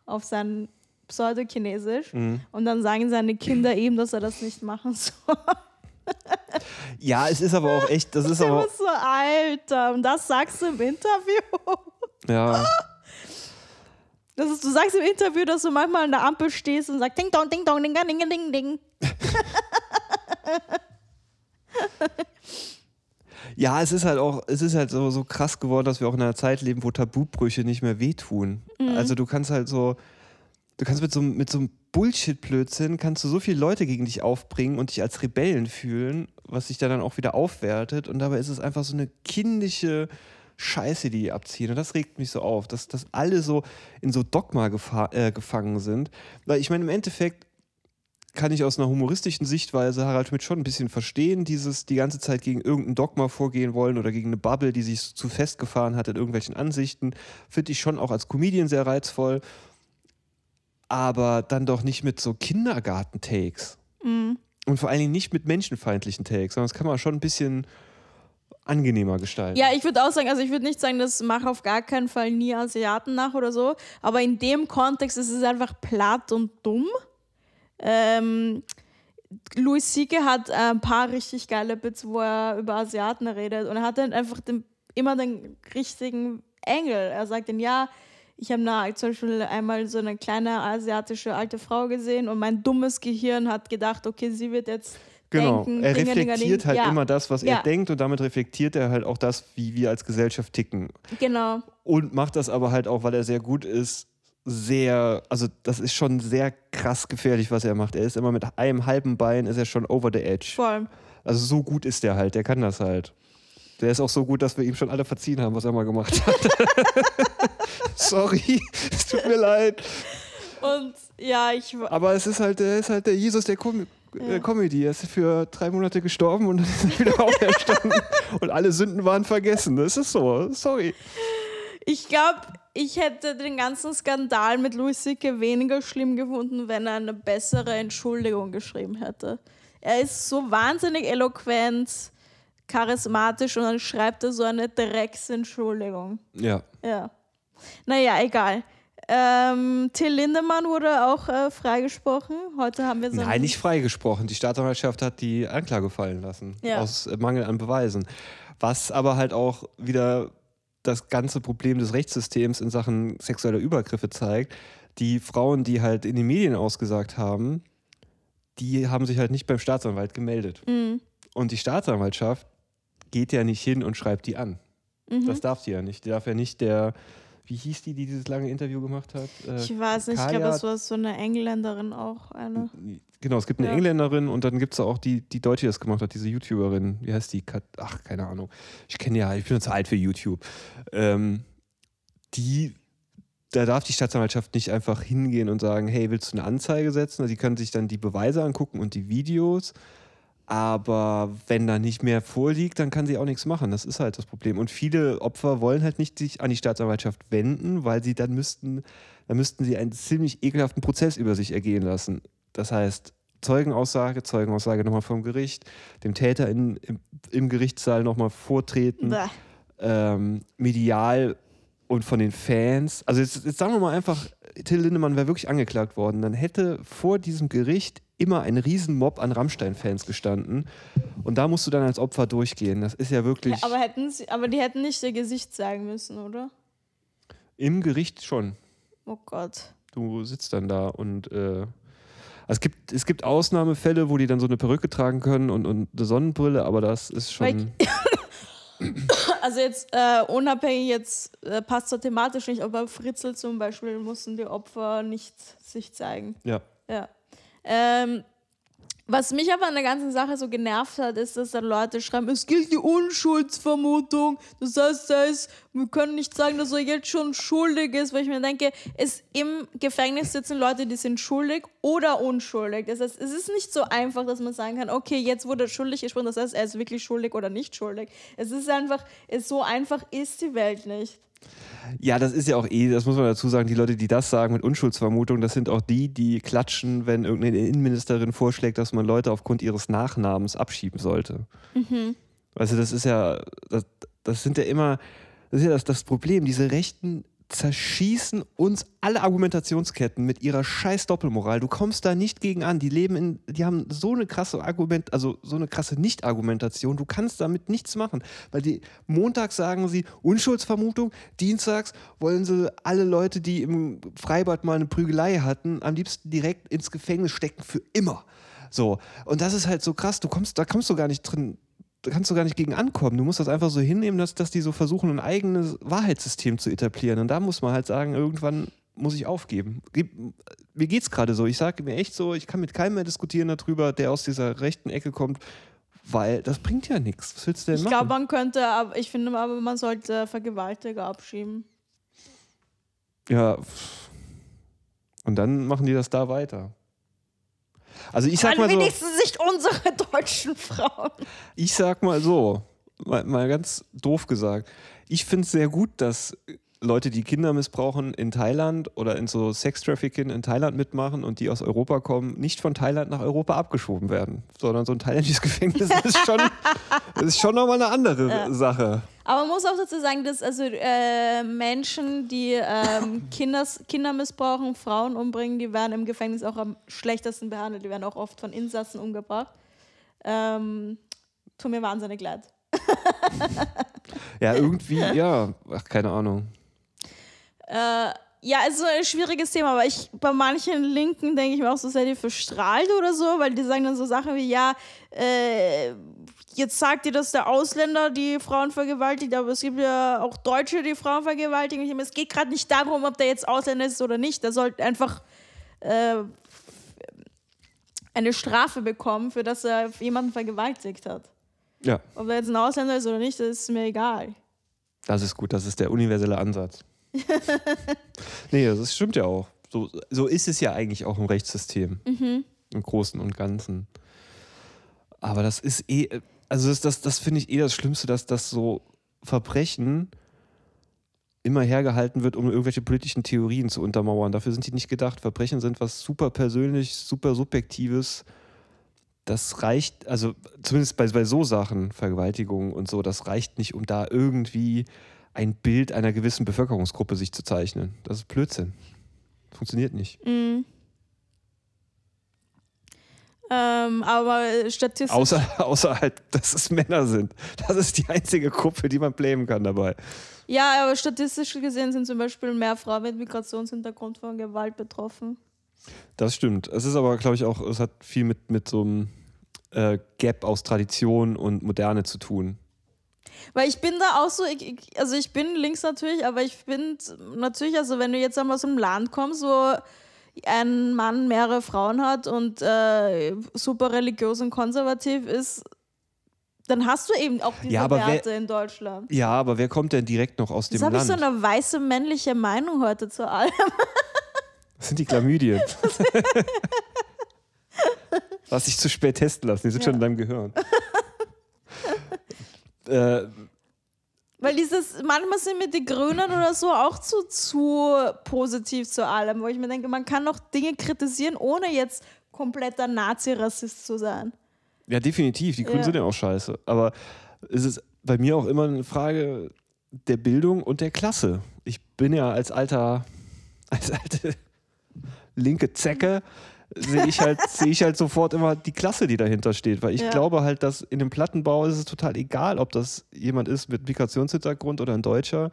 Speaker 1: auf sein Pseudo-Chinesisch
Speaker 2: Mhm.
Speaker 1: und dann sagen seine Kinder ihm, dass er das nicht machen [LAUGHS] soll.
Speaker 2: Ja, es ist aber auch echt, das ist
Speaker 1: Er
Speaker 2: aber,
Speaker 1: war so, Alter, und das sagst du im Interview?
Speaker 2: ja,
Speaker 1: Das ist, du sagst im Interview, dass du manchmal an der Ampel stehst und sagst Ding dong, ding dong, ding ding ding ding ding. [LAUGHS]
Speaker 2: ja, es ist halt auch, es ist halt so, so krass geworden, dass wir auch in einer Zeit leben, wo Tabubrüche nicht mehr wehtun. Also du kannst halt so, du kannst mit so, mit so einem Bullshit-Blödsinn, kannst du so viele Leute gegen dich aufbringen und dich als Rebellen fühlen, was sich dann auch wieder aufwertet. Und dabei ist es einfach so eine kindische Scheiße, die die abziehen. Und das regt mich so auf, dass, dass alle so in so Dogma äh, gefangen sind. Weil ich meine, im Endeffekt kann ich aus einer humoristischen Sichtweise Harald Schmidt schon ein bisschen verstehen, dieses die ganze Zeit gegen irgendein Dogma vorgehen wollen oder gegen eine Bubble, die sich zu festgefahren hat in irgendwelchen Ansichten. Finde ich schon auch als Comedian sehr reizvoll. Aber dann doch nicht mit so Kindergarten-Takes. Und vor allen Dingen nicht mit menschenfeindlichen Takes, sondern das kann man schon ein bisschen angenehmer gestalten.
Speaker 1: Ja, ich würde auch sagen, also ich würde nicht sagen, das mache auf gar keinen Fall nie Asiaten nach oder so, aber in dem Kontext ist es einfach platt und dumm. Ähm, Louis C.K. hat ein paar richtig geile Bits, wo er über Asiaten redet und er hat dann einfach den, immer den richtigen Engel. Er sagt dann, ja, ich habe na- zum Beispiel einmal so eine kleine asiatische alte Frau gesehen und mein dummes Gehirn hat gedacht, okay, sie wird jetzt
Speaker 2: Genau,
Speaker 1: denken,
Speaker 2: er reflektiert halt
Speaker 1: ja,
Speaker 2: immer das, was
Speaker 1: Ja.
Speaker 2: er denkt und damit reflektiert er halt auch das, wie wir als Gesellschaft ticken.
Speaker 1: Genau.
Speaker 2: Und macht das aber halt auch, weil er sehr gut ist, sehr, also das ist schon sehr krass gefährlich, was er macht. Er ist immer mit einem halben Bein, ist er schon over the edge.
Speaker 1: Voll.
Speaker 2: Also so gut ist der halt, der kann das halt. Der ist auch so gut, dass wir ihm schon alle verziehen haben, was er mal gemacht hat. [LAUGHS] Sorry, es tut mir leid.
Speaker 1: Und ja, ich
Speaker 2: Aber es ist halt, er ist halt der Jesus der Com
Speaker 1: Ja.
Speaker 2: äh, Comedy. Er ist für drei Monate gestorben und dann ist er wieder [LAUGHS] auferstanden. und alle Sünden waren vergessen. Das ist so. Sorry.
Speaker 1: Ich glaube, ich hätte den ganzen Skandal mit Louis C.K. weniger schlimm gefunden, wenn er eine bessere Entschuldigung geschrieben hätte. Er ist so wahnsinnig eloquent, charismatisch und dann schreibt er so eine Drecksentschuldigung.
Speaker 2: Ja.
Speaker 1: Ja. Naja, egal. Ähm, Till Lindemann wurde auch äh, freigesprochen. Heute haben wir so
Speaker 2: Nein, nicht freigesprochen. Die Staatsanwaltschaft hat die Anklage fallen lassen.
Speaker 1: Ja.
Speaker 2: Aus Mangel an Beweisen. Was aber halt auch wieder das ganze Problem des Rechtssystems in Sachen sexueller Übergriffe zeigt. Die Frauen, die halt in den Medien ausgesagt haben, die haben sich halt nicht beim Staatsanwalt gemeldet.
Speaker 1: Mhm.
Speaker 2: Und die Staatsanwaltschaft geht ja nicht hin und schreibt die an.
Speaker 1: Mhm.
Speaker 2: Das darf die ja nicht. Die darf ja nicht der, wie hieß die, die dieses lange Interview gemacht hat? Äh,
Speaker 1: Ich weiß nicht, ich
Speaker 2: Kaya-
Speaker 1: glaube, es war so eine Engländerin auch. Eine.
Speaker 2: Genau, es gibt eine
Speaker 1: Ja.
Speaker 2: Engländerin und dann gibt es auch die, die Deutsche, die das gemacht hat, diese YouTuberin. Wie heißt die? Ach, keine Ahnung. Ich kenne ja, ich bin zu alt für YouTube. Ähm, die, da darf die Staatsanwaltschaft nicht einfach hingehen und sagen, hey, willst du eine Anzeige setzen? Also die können sich dann die Beweise angucken und die Videos. Aber wenn da nicht mehr vorliegt, dann kann sie auch nichts machen. Das ist halt das Problem. Und viele Opfer wollen halt nicht sich an die Staatsanwaltschaft wenden, weil sie dann müssten, dann müssten sie einen ziemlich ekelhaften Prozess über sich ergehen lassen. Das heißt, Zeugenaussage, Zeugenaussage nochmal vom Gericht, dem Täter in, im, im Gerichtssaal nochmal vortreten, ähm, medial und von den Fans. Also jetzt, jetzt sagen wir mal einfach, Till Lindemann wäre wirklich angeklagt worden. Dann hätte vor diesem Gericht immer ein Riesenmob an Rammstein-Fans gestanden. Und da musst du dann als Opfer durchgehen. Das ist ja wirklich.
Speaker 1: Ja, aber, hätten sie, aber die hätten nicht ihr Gesicht zeigen müssen, oder?
Speaker 2: Im Gericht schon.
Speaker 1: Oh Gott.
Speaker 2: Du sitzt dann da und äh, es, gibt, es gibt Ausnahmefälle, wo die dann so eine Perücke tragen können und, und eine Sonnenbrille, aber das ist schon. [LAUGHS] [COUGHS]
Speaker 1: Also jetzt äh, unabhängig, jetzt äh, passt so thematisch nicht, aber Fritzl zum Beispiel mussten die Opfer nicht sich zeigen.
Speaker 2: Ja.
Speaker 1: Ja. Ähm, was mich aber an der ganzen Sache so genervt hat, ist, dass dann Leute schreiben, es gilt die Unschuldsvermutung. Das heißt, das heißt, wir können nicht sagen, dass er jetzt schon schuldig ist, weil ich mir denke, es im Gefängnis sitzen Leute, die sind schuldig oder unschuldig. Das heißt, es ist nicht so einfach, dass man sagen kann, okay, jetzt wurde er schuldig gesprochen, das heißt, er ist wirklich schuldig oder nicht schuldig. Es ist einfach, so einfach ist die Welt nicht.
Speaker 2: Ja, das ist ja auch eh, das muss man dazu sagen, die Leute, die das sagen mit Unschuldsvermutung, das sind auch die, die klatschen, wenn irgendeine Innenministerin vorschlägt, dass man Leute aufgrund ihres Nachnamens abschieben sollte. Mhm. Also das ist ja, das, das sind ja immer, das ist ja das, das Problem, diese rechten zerschießen uns alle Argumentationsketten mit ihrer scheiß Doppelmoral. Du kommst da nicht gegen an. Die leben in, die haben so eine krasse Argument, also so eine krasse Nicht-Argumentation. Du kannst damit nichts machen. Weil die montags sagen sie Unschuldsvermutung, dienstags wollen sie alle Leute, die im Freibad mal eine Prügelei hatten, am liebsten direkt ins Gefängnis stecken für immer. So. Und das ist halt so krass. Du kommst, da kommst du gar nicht drin kannst du gar nicht gegen ankommen. Du musst das einfach so hinnehmen, dass, dass die so versuchen, ein eigenes Wahrheitssystem zu etablieren. Und da muss man halt sagen, irgendwann muss ich aufgeben. Mir geht es gerade so. Ich sage mir echt so, ich kann mit keinem mehr diskutieren darüber, der aus dieser rechten Ecke kommt, weil das bringt ja nichts. Was willst du denn
Speaker 1: ich
Speaker 2: machen?
Speaker 1: Ich glaube, man könnte, aber ich finde aber, man sollte Vergewaltiger abschieben.
Speaker 2: Ja. Und dann machen die das da weiter. Also ich sag mal so,
Speaker 1: wenigstens nicht unsere [LAUGHS] deutschen Frauen.
Speaker 2: Ich sag mal so, mal, mal ganz doof gesagt. Ich finde es sehr gut, dass Leute, die Kinder missbrauchen in Thailand oder in so Sex-Trafficking in Thailand mitmachen und die aus Europa kommen, nicht von Thailand nach Europa abgeschoben werden, sondern so ein thailändisches [LAUGHS] Gefängnis ist schon, ist schon nochmal eine andere ja. Sache.
Speaker 1: Aber man muss auch dazu sagen, dass also äh, Menschen, die ähm, [LAUGHS] Kinders, Kinder missbrauchen, Frauen umbringen, die werden im Gefängnis auch am schlechtesten behandelt. Die werden auch oft von Insassen umgebracht. Ähm, tut mir wahnsinnig leid.
Speaker 2: ja, [LAUGHS] irgendwie, ja, ach, keine Ahnung.
Speaker 1: Äh, ja, es ist ein schwieriges Thema, aber ich bei manchen Linken denke ich mir auch so, seid ihr verstrahlt oder so, weil die sagen dann so Sachen wie, ja, äh, jetzt sagt ihr, dass der Ausländer die Frauen vergewaltigt, aber es gibt ja auch Deutsche, die Frauen vergewaltigen. Meine, es geht gerade nicht darum, ob der jetzt Ausländer ist oder nicht. Der sollte einfach äh, eine Strafe bekommen, für dass er jemanden vergewaltigt hat.
Speaker 2: Ja.
Speaker 1: Ob er jetzt ein Ausländer ist oder nicht, das ist mir egal.
Speaker 2: Das ist gut, das ist der universelle Ansatz. [LAUGHS] nee, das stimmt ja auch. So, so ist es ja eigentlich auch im Rechtssystem. Mhm. Im Großen und Ganzen. Aber das ist eh, also das, das, das finde ich eh das Schlimmste, dass das so Verbrechen immer hergehalten wird, um irgendwelche politischen Theorien zu untermauern. Dafür sind die nicht gedacht. Verbrechen sind was super persönlich, super subjektives. Das reicht, also zumindest bei, bei so Sachen, Vergewaltigungen und so, das reicht nicht, um da irgendwie ein Bild einer gewissen Bevölkerungsgruppe sich zu zeichnen. Das ist Blödsinn. Funktioniert nicht.
Speaker 1: Mhm. Ähm, aber statistisch.
Speaker 2: Außer, [LAUGHS] außer halt, dass es Männer sind. Das ist die einzige Gruppe, die man blamen kann dabei.
Speaker 1: Ja, aber statistisch gesehen sind zum Beispiel mehr Frauen mit Migrationshintergrund von Gewalt betroffen.
Speaker 2: Das stimmt. Es ist aber, glaube ich, auch, es hat viel mit, mit so einem äh, Gap aus Tradition und Moderne zu tun.
Speaker 1: Weil ich bin da auch so, ich, also ich bin links natürlich, aber ich finde natürlich, also wenn du jetzt einmal aus einem Land kommst, wo ein Mann mehrere Frauen hat und äh, super religiös und konservativ ist, dann hast du eben auch diese ja, Werte wer, in Deutschland.
Speaker 2: Ja, aber wer kommt denn direkt noch aus dem Land?
Speaker 1: Jetzt habe ich so eine weiße männliche Meinung heute zu allem. [LAUGHS]
Speaker 2: Das sind die Chlamydien. [LAUGHS] Lass dich zu spät testen lassen, die sind ja. schon in deinem Gehirn.
Speaker 1: Äh, weil dieses, manchmal sind mir die Grünen oder so auch zu, zu positiv zu allem, wo ich mir denke, man kann noch Dinge kritisieren, ohne jetzt kompletter Nazi-Rassist zu sein.
Speaker 2: Ja, definitiv. Die Grünen ja. sind ja auch scheiße. Aber es ist bei mir auch immer eine Frage, der Bildung und der Klasse. Ich bin ja als alter, [LAUGHS] als alte linke Zecke, sehe ich, halt, sehe ich halt sofort immer die Klasse, die dahinter steht. Weil ich
Speaker 1: Ja.
Speaker 2: glaube halt, dass in dem Plattenbau ist es total egal, ob das jemand ist mit Migrationshintergrund oder ein Deutscher.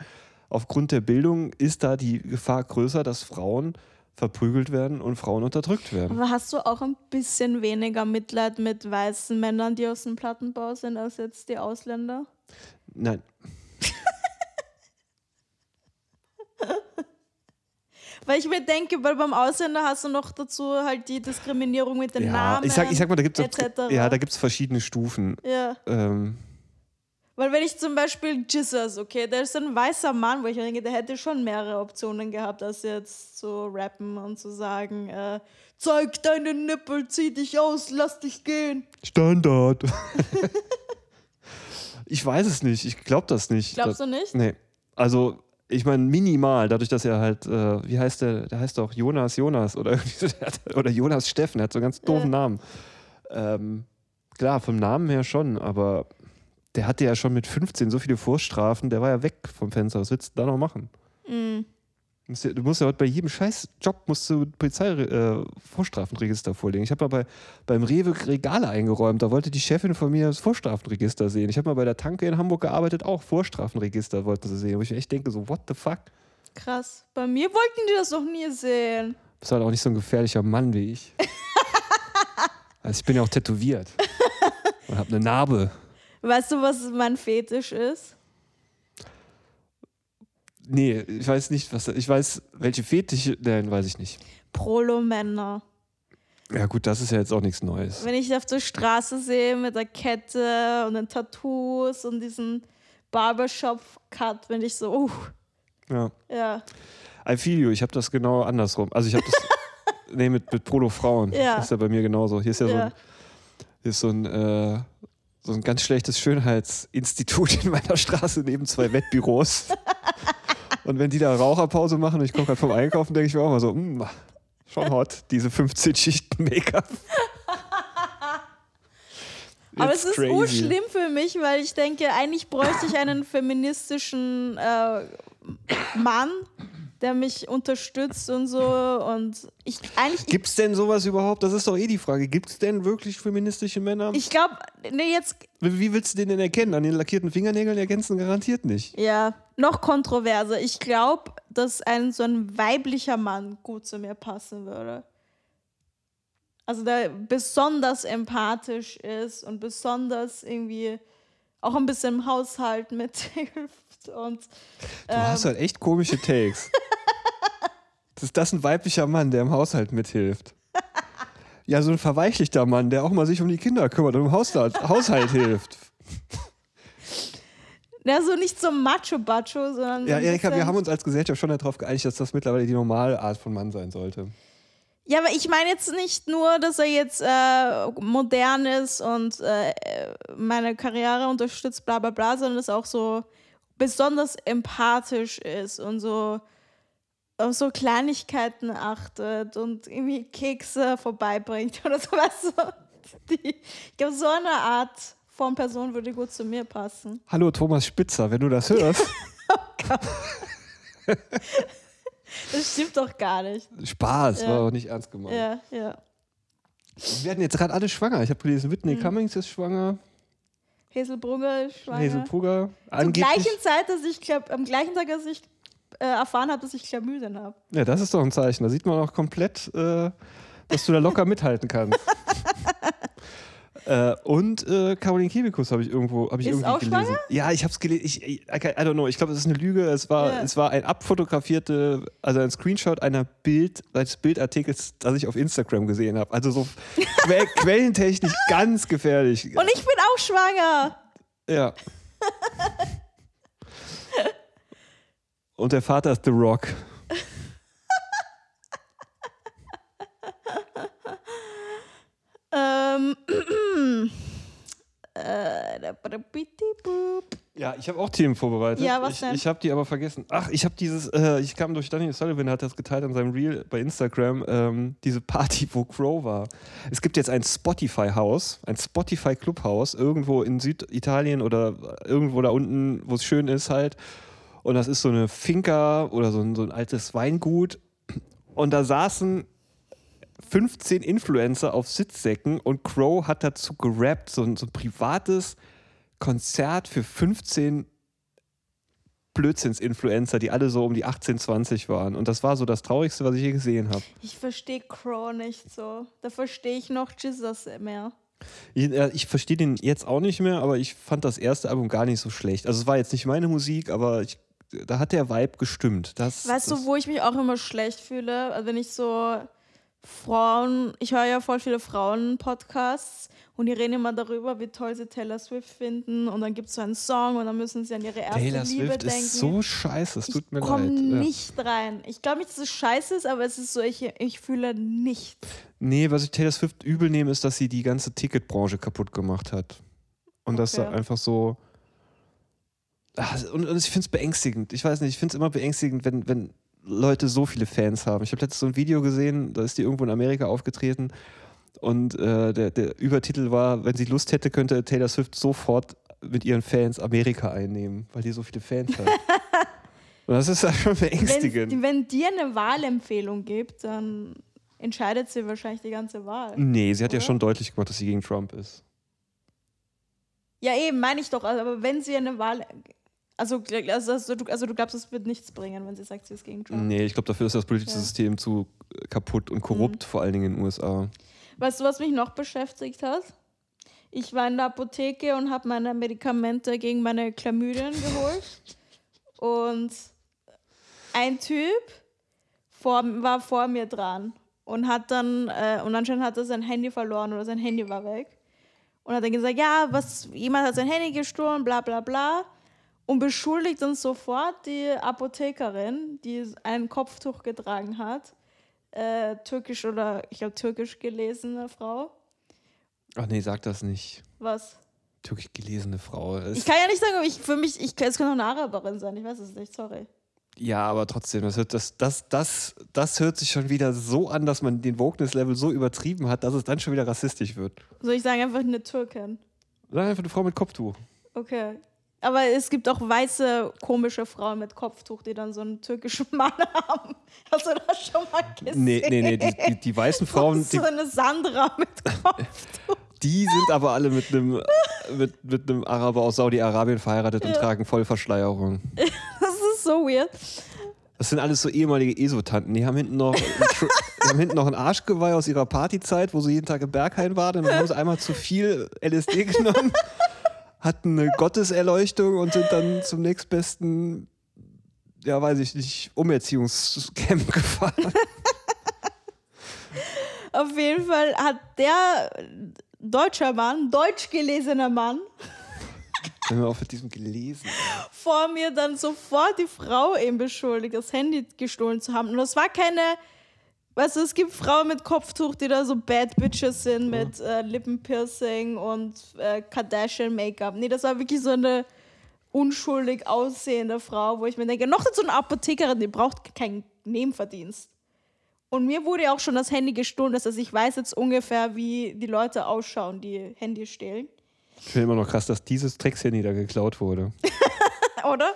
Speaker 2: Aufgrund der Bildung ist da die Gefahr größer, dass Frauen verprügelt werden und Frauen unterdrückt werden.
Speaker 1: Aber hast du auch ein bisschen weniger Mitleid mit weißen Männern, die aus dem Plattenbau sind, als jetzt die Ausländer?
Speaker 2: Nein, [LAUGHS]
Speaker 1: Weil ich mir denke, weil beim Ausländer hast du noch dazu halt die Diskriminierung mit den
Speaker 2: ja,
Speaker 1: Namen.
Speaker 2: ich sag, ich sag mal, da gibt es ja, da gibt's verschiedene Stufen.
Speaker 1: Ja.
Speaker 2: Ähm,
Speaker 1: Weil wenn ich zum Beispiel Jesus, okay, der ist ein weißer Mann, wo ich mir denke, der hätte schon mehrere Optionen gehabt, als jetzt zu rappen und zu sagen, äh, zeig deine Nippel, zieh dich aus, lass dich gehen.
Speaker 2: Standard. [LAUGHS] ich weiß es nicht. Ich glaube das nicht.
Speaker 1: Glaubst du nicht?
Speaker 2: Nee. Also, ich meine, minimal, dadurch, dass er halt, äh, wie heißt der? Der heißt doch Jonas Jonas oder, [LAUGHS] oder Jonas Steffen, der hat so einen ganz doofen
Speaker 1: Ja.
Speaker 2: Namen. Ähm, klar, vom Namen her schon, aber der hatte ja schon mit 15 so viele Vorstrafen, der war ja weg vom Fenster. Was willst du da noch machen?
Speaker 1: Mhm.
Speaker 2: Du musst ja- Du heute bei jedem scheiß Job musst du Polizei äh, vorlegen. Ich habe mal bei, beim Rewe Regale eingeräumt, da wollte die Chefin von mir das Vorstrafenregister sehen. Ich habe mal bei der Tanke in Hamburg gearbeitet, auch Vorstrafenregister wollten sie sehen. Wo ich mir echt denke, so, what the fuck?
Speaker 1: Krass. Bei mir wollten die das noch nie sehen.
Speaker 2: Bist halt auch nicht so ein gefährlicher Mann wie ich. [LAUGHS] also ich bin ja auch tätowiert. Und habe eine Narbe.
Speaker 1: Weißt du, was mein Fetisch ist?
Speaker 2: Nee, ich weiß nicht, was. Ich weiß, welche Fetische. Nein, weiß ich nicht.
Speaker 1: Prolo-Männer.
Speaker 2: Ja, gut, das ist ja jetzt auch nichts Neues.
Speaker 1: Wenn ich die auf der Straße sehe mit der Kette und den Tattoos und diesen Barbershop-Cut, bin ich so, uh,
Speaker 2: Ja.
Speaker 1: ja.
Speaker 2: I feel you, ich habe das genau andersrum. Also ich habe das. [LAUGHS] nee, mit, mit Prolo-Frauen.
Speaker 1: Ja.
Speaker 2: Das ist ja bei mir genauso. Hier ist ja, so
Speaker 1: Ja.
Speaker 2: ein, hier ist so ein, äh, so ein ganz schlechtes Schönheitsinstitut in meiner Straße neben zwei Wettbüros. [LAUGHS] und wenn die da Raucherpause machen und ich komme gerade vom Einkaufen, denke ich mir auch mal so, "Mm, schon hot, diese 15 Schichten Make-up. [LAUGHS]
Speaker 1: Aber es ist
Speaker 2: crazy.
Speaker 1: urschlimm für mich, weil ich denke, eigentlich bräuchte ich einen feministischen äh, Mann, der mich unterstützt und so. Und ich eigentlich,
Speaker 2: Gibt es denn sowas überhaupt? Das ist doch eh die Frage. Gibt es denn wirklich feministische Männer?
Speaker 1: ich glaube, nee, jetzt,
Speaker 2: Wie willst du den denn erkennen? An den lackierten Fingernägeln erkennst du ihn garantiert nicht.
Speaker 1: ja, noch kontroverser. Ich glaube, dass ein so ein weiblicher Mann gut zu mir passen würde. Also der besonders empathisch ist und besonders irgendwie auch ein bisschen im Haushalt [LAUGHS] mithilft und
Speaker 2: Du hast halt echt komische Takes. [LAUGHS] das ist das ein weiblicher Mann, der im Haushalt mithilft. Ja, so ein verweichlichter Mann, der auch mal sich um die Kinder kümmert und im Haushalt, Haushalt hilft.
Speaker 1: Ja, so nicht so Macho-Bacho, sondern.
Speaker 2: Ja,
Speaker 1: so
Speaker 2: Erika, wir haben uns als Gesellschaft schon darauf geeinigt, dass das mittlerweile die normale Art von Mann sein sollte.
Speaker 1: Ja, aber ich meine jetzt nicht nur, dass er jetzt äh, modern ist und äh, meine Karriere unterstützt, bla bla bla, sondern dass auch so besonders empathisch ist und so auf so Kleinigkeiten achtet und irgendwie Kekse vorbeibringt oder so. [LAUGHS] Weißt du? Die, ich glaube, so eine Art von Person würde gut zu mir passen.
Speaker 2: Hallo Thomas Spitzer, wenn du das hörst. [LAUGHS]
Speaker 1: Das stimmt doch gar nicht.
Speaker 2: Spaß,
Speaker 1: Ja.
Speaker 2: war auch nicht ernst gemeint.
Speaker 1: Ja, ja.
Speaker 2: Wir werden jetzt gerade alle schwanger. Ich habe gelesen, Whitney
Speaker 1: Mhm.
Speaker 2: Cummings ist schwanger,
Speaker 1: Hazel Brugger ist schwanger.
Speaker 2: Hazel Brugger.
Speaker 1: Zur gleichen Zeit, dass ich glaub, am gleichen Tag, als ich äh, erfahren habe, dass ich Chlamydien habe.
Speaker 2: Ja, das ist doch ein Zeichen. Da sieht man auch komplett, äh, dass du da locker mithalten kannst. [LAUGHS] äh, und äh, Caroline Kebekus habe ich irgendwo, hab ich
Speaker 1: Ist
Speaker 2: irgendwie
Speaker 1: auch
Speaker 2: gelesen.
Speaker 1: schwanger?
Speaker 2: Ja, ich habe es gelesen. Ich, I, I don't know. Ich glaube, es ist eine Lüge. Es war,
Speaker 1: Ja.
Speaker 2: es war ein abfotografierte, also ein Screenshot einer Bild, eines Bildartikels, das ich auf Instagram gesehen habe. Also so [LAUGHS] que quellentechnisch ganz gefährlich.
Speaker 1: Und ich bin auch schwanger.
Speaker 2: Ja. [LAUGHS] Und der Vater ist The Rock.
Speaker 1: Ähm. [CLEARS THROAT] äh.
Speaker 2: Ja, ich habe auch Themen vorbereitet.
Speaker 1: Ja, was
Speaker 2: ich,
Speaker 1: denn?
Speaker 2: Ich habe die aber vergessen. Ach, ich habe dieses, äh, ich kam durch Daniel Sullivan, der hat das geteilt an seinem Reel bei Instagram, ähm, diese Party, wo Crow war. Es gibt jetzt ein Spotify-Haus, ein Spotify-Clubhaus, irgendwo in Süditalien oder irgendwo da unten, wo es schön ist halt. Und das ist so eine Finca oder so ein, so ein altes Weingut. Und da saßen 15 Influencer auf Sitzsäcken und Crow hat dazu gerappt, so ein, so ein privates Konzert für 15 Blödsinns-Influencer, die alle so um die 18, 20 waren. Und das war so das Traurigste, was ich je gesehen habe.
Speaker 1: Ich verstehe Crow nicht so. Da verstehe ich noch Jesus mehr.
Speaker 2: Ich, äh, ich verstehe den jetzt auch nicht mehr, aber ich fand das erste Album gar nicht so schlecht. Also es war jetzt nicht meine Musik, aber ich, da hat der Vibe gestimmt. Das,
Speaker 1: Weißt
Speaker 2: das,
Speaker 1: du, wo ich mich auch immer schlecht fühle? Also wenn ich so Frauen, ich höre ja voll viele Frauen-Podcasts und die reden immer darüber, wie toll sie Taylor Swift finden und dann gibt es so einen Song und dann müssen sie an ihre erste
Speaker 2: Taylor
Speaker 1: Liebe
Speaker 2: Swift
Speaker 1: denken.
Speaker 2: ist so scheiße, es tut mir
Speaker 1: ich komme
Speaker 2: leid. Ja.
Speaker 1: nicht rein. Ich glaube nicht, dass es scheiße ist, aber es ist so, ich, ich fühle nichts.
Speaker 2: Nee, was ich Taylor Swift übel nehme, ist, dass sie die ganze Ticketbranche kaputt gemacht hat. Und das
Speaker 1: Okay.
Speaker 2: einfach so. Ah, Und, und ich finde es beängstigend. Ich weiß nicht, ich finde es immer beängstigend, wenn, wenn Leute so viele Fans haben. Ich habe letztens so ein Video gesehen, da ist die irgendwo in Amerika aufgetreten. Und äh, der, der Übertitel war, wenn sie Lust hätte, könnte Taylor Swift sofort mit ihren Fans Amerika einnehmen, weil die so viele Fans hat. [LAUGHS] und das ist ja schon beängstigend.
Speaker 1: Wenn, wenn dir eine Wahlempfehlung gibt, dann entscheidet sie wahrscheinlich die ganze Wahl.
Speaker 2: nee, sie hat ja
Speaker 1: Oder?
Speaker 2: schon deutlich gemacht, dass sie gegen Trump ist.
Speaker 1: Ja, eben, meine ich doch. Aber wenn sie eine Wahl. Also, also, also, du, also du glaubst, es wird nichts bringen, wenn sie sagt, sie ist gegen Trump.
Speaker 2: Nee, ich glaube, dafür ist das politische
Speaker 1: Ja.
Speaker 2: System zu äh, kaputt und korrupt, vor allen Dingen in den USA.
Speaker 1: Weißt du, was mich noch beschäftigt hat? Ich war in der Apotheke und habe meine Medikamente gegen meine Chlamydien geholt. [LAUGHS] Und ein Typ vor, war vor mir dran und hat dann, äh, und anscheinend hat er sein Handy verloren oder sein Handy war weg. Und hat dann gesagt, ja, was, jemand hat sein Handy gestohlen, bla bla bla. Und beschuldigt dann sofort die Apothekerin, die ein Kopftuch getragen hat, äh, türkisch oder ich glaube türkisch gelesene Frau.
Speaker 2: Ach nee, sag das nicht.
Speaker 1: Was?
Speaker 2: Türkisch gelesene Frau. Es-
Speaker 1: Ich kann ja nicht sagen, aber ich, für mich, ich, es könnte auch eine Araberin sein, ich weiß es nicht, sorry.
Speaker 2: ja, aber trotzdem, das, hört, das, das, das, das hört sich schon wieder so an, dass man den Wokeness-Level so übertrieben hat, dass es dann schon wieder rassistisch wird.
Speaker 1: Soll ich sagen, einfach eine Türkin?
Speaker 2: Sag einfach eine Frau mit Kopftuch.
Speaker 1: Okay. Aber es gibt auch weiße, komische Frauen mit Kopftuch, die dann so einen türkischen [LAUGHS] Mann haben. Hast du das schon mal gesehen?
Speaker 2: Nee, nee, nee, die, die, die weißen [LAUGHS] Frauen, die,
Speaker 1: so eine Sandra mit Kopftuch. [LAUGHS]
Speaker 2: die sind aber alle mit einem mit, mit einem Araber aus Saudi-Arabien verheiratet und tragen Vollverschleierung.
Speaker 1: Das ist so weird.
Speaker 2: Das sind alles so ehemalige ESO-Tanten. Die haben hinten noch, die haben hinten noch ein Arschgeweih aus ihrer Partyzeit, wo sie jeden Tag im Berghain waren. Und dann haben sie einmal zu viel LSD genommen, hatten eine Gotteserleuchtung und sind dann zum nächstbesten, ja, weiß ich nicht, Umerziehungscamp gefahren. [LAUGHS]
Speaker 1: Auf jeden Fall hat der deutscher Mann, deutsch gelesener Mann,
Speaker 2: Wenn wir auch mit diesem gelesen.
Speaker 1: vor mir dann sofort die Frau eben beschuldigt, das Handy gestohlen zu haben. Und das war keine, weißt du, es gibt Frauen mit Kopftuch, die da so Bad Bitches sind mit äh, Lippenpiercing und äh, Kardashian-Make-up. Nee, das war wirklich so eine unschuldig aussehende Frau, wo ich mir denke, noch so eine Apothekerin, die braucht keinen Nebenverdienst. Und mir wurde ja auch schon das Handy gestohlen, das heißt, ich weiß jetzt ungefähr, wie die Leute ausschauen, die Handy stehlen.
Speaker 2: Ich finde immer noch krass, dass dieses Dreckshandy da geklaut wurde. [LAUGHS] [LAUGHS]
Speaker 1: Oder?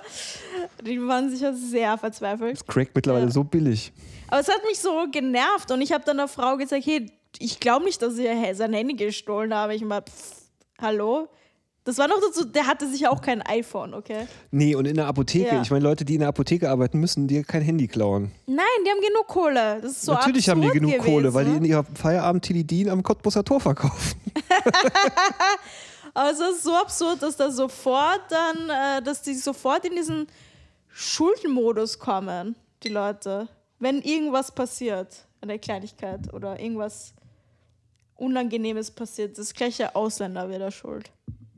Speaker 1: Die waren sicher sehr verzweifelt.
Speaker 2: Das Crack mittlerweile
Speaker 1: Ja.
Speaker 2: so billig.
Speaker 1: Aber es hat mich so genervt und ich habe dann der Frau gesagt, hey, ich glaube nicht, dass he- sein Handy gestohlen habe. Ich mal, pff, hallo? Das war noch dazu, der hatte sicher auch kein iPhone, okay?
Speaker 2: Nee, und in der Apotheke,
Speaker 1: Ja.
Speaker 2: ich meine, Leute, die in der Apotheke arbeiten, müssen dir kein Handy klauen.
Speaker 1: Nein, die haben genug Kohle. Das ist so
Speaker 2: Natürlich haben die genug Kohle, weil die
Speaker 1: gewesen.
Speaker 2: in ihrer Feierabend Tilidin am Cottbusser Tor verkaufen. [LAUGHS] [LAUGHS]
Speaker 1: Aber es ist so absurd, dass da sofort dann, äh, dass die sofort in diesen Schuldenmodus kommen, die Leute. Wenn irgendwas passiert, eine Kleinigkeit oder irgendwas Unangenehmes passiert, das gleiche Ausländer wieder schuld.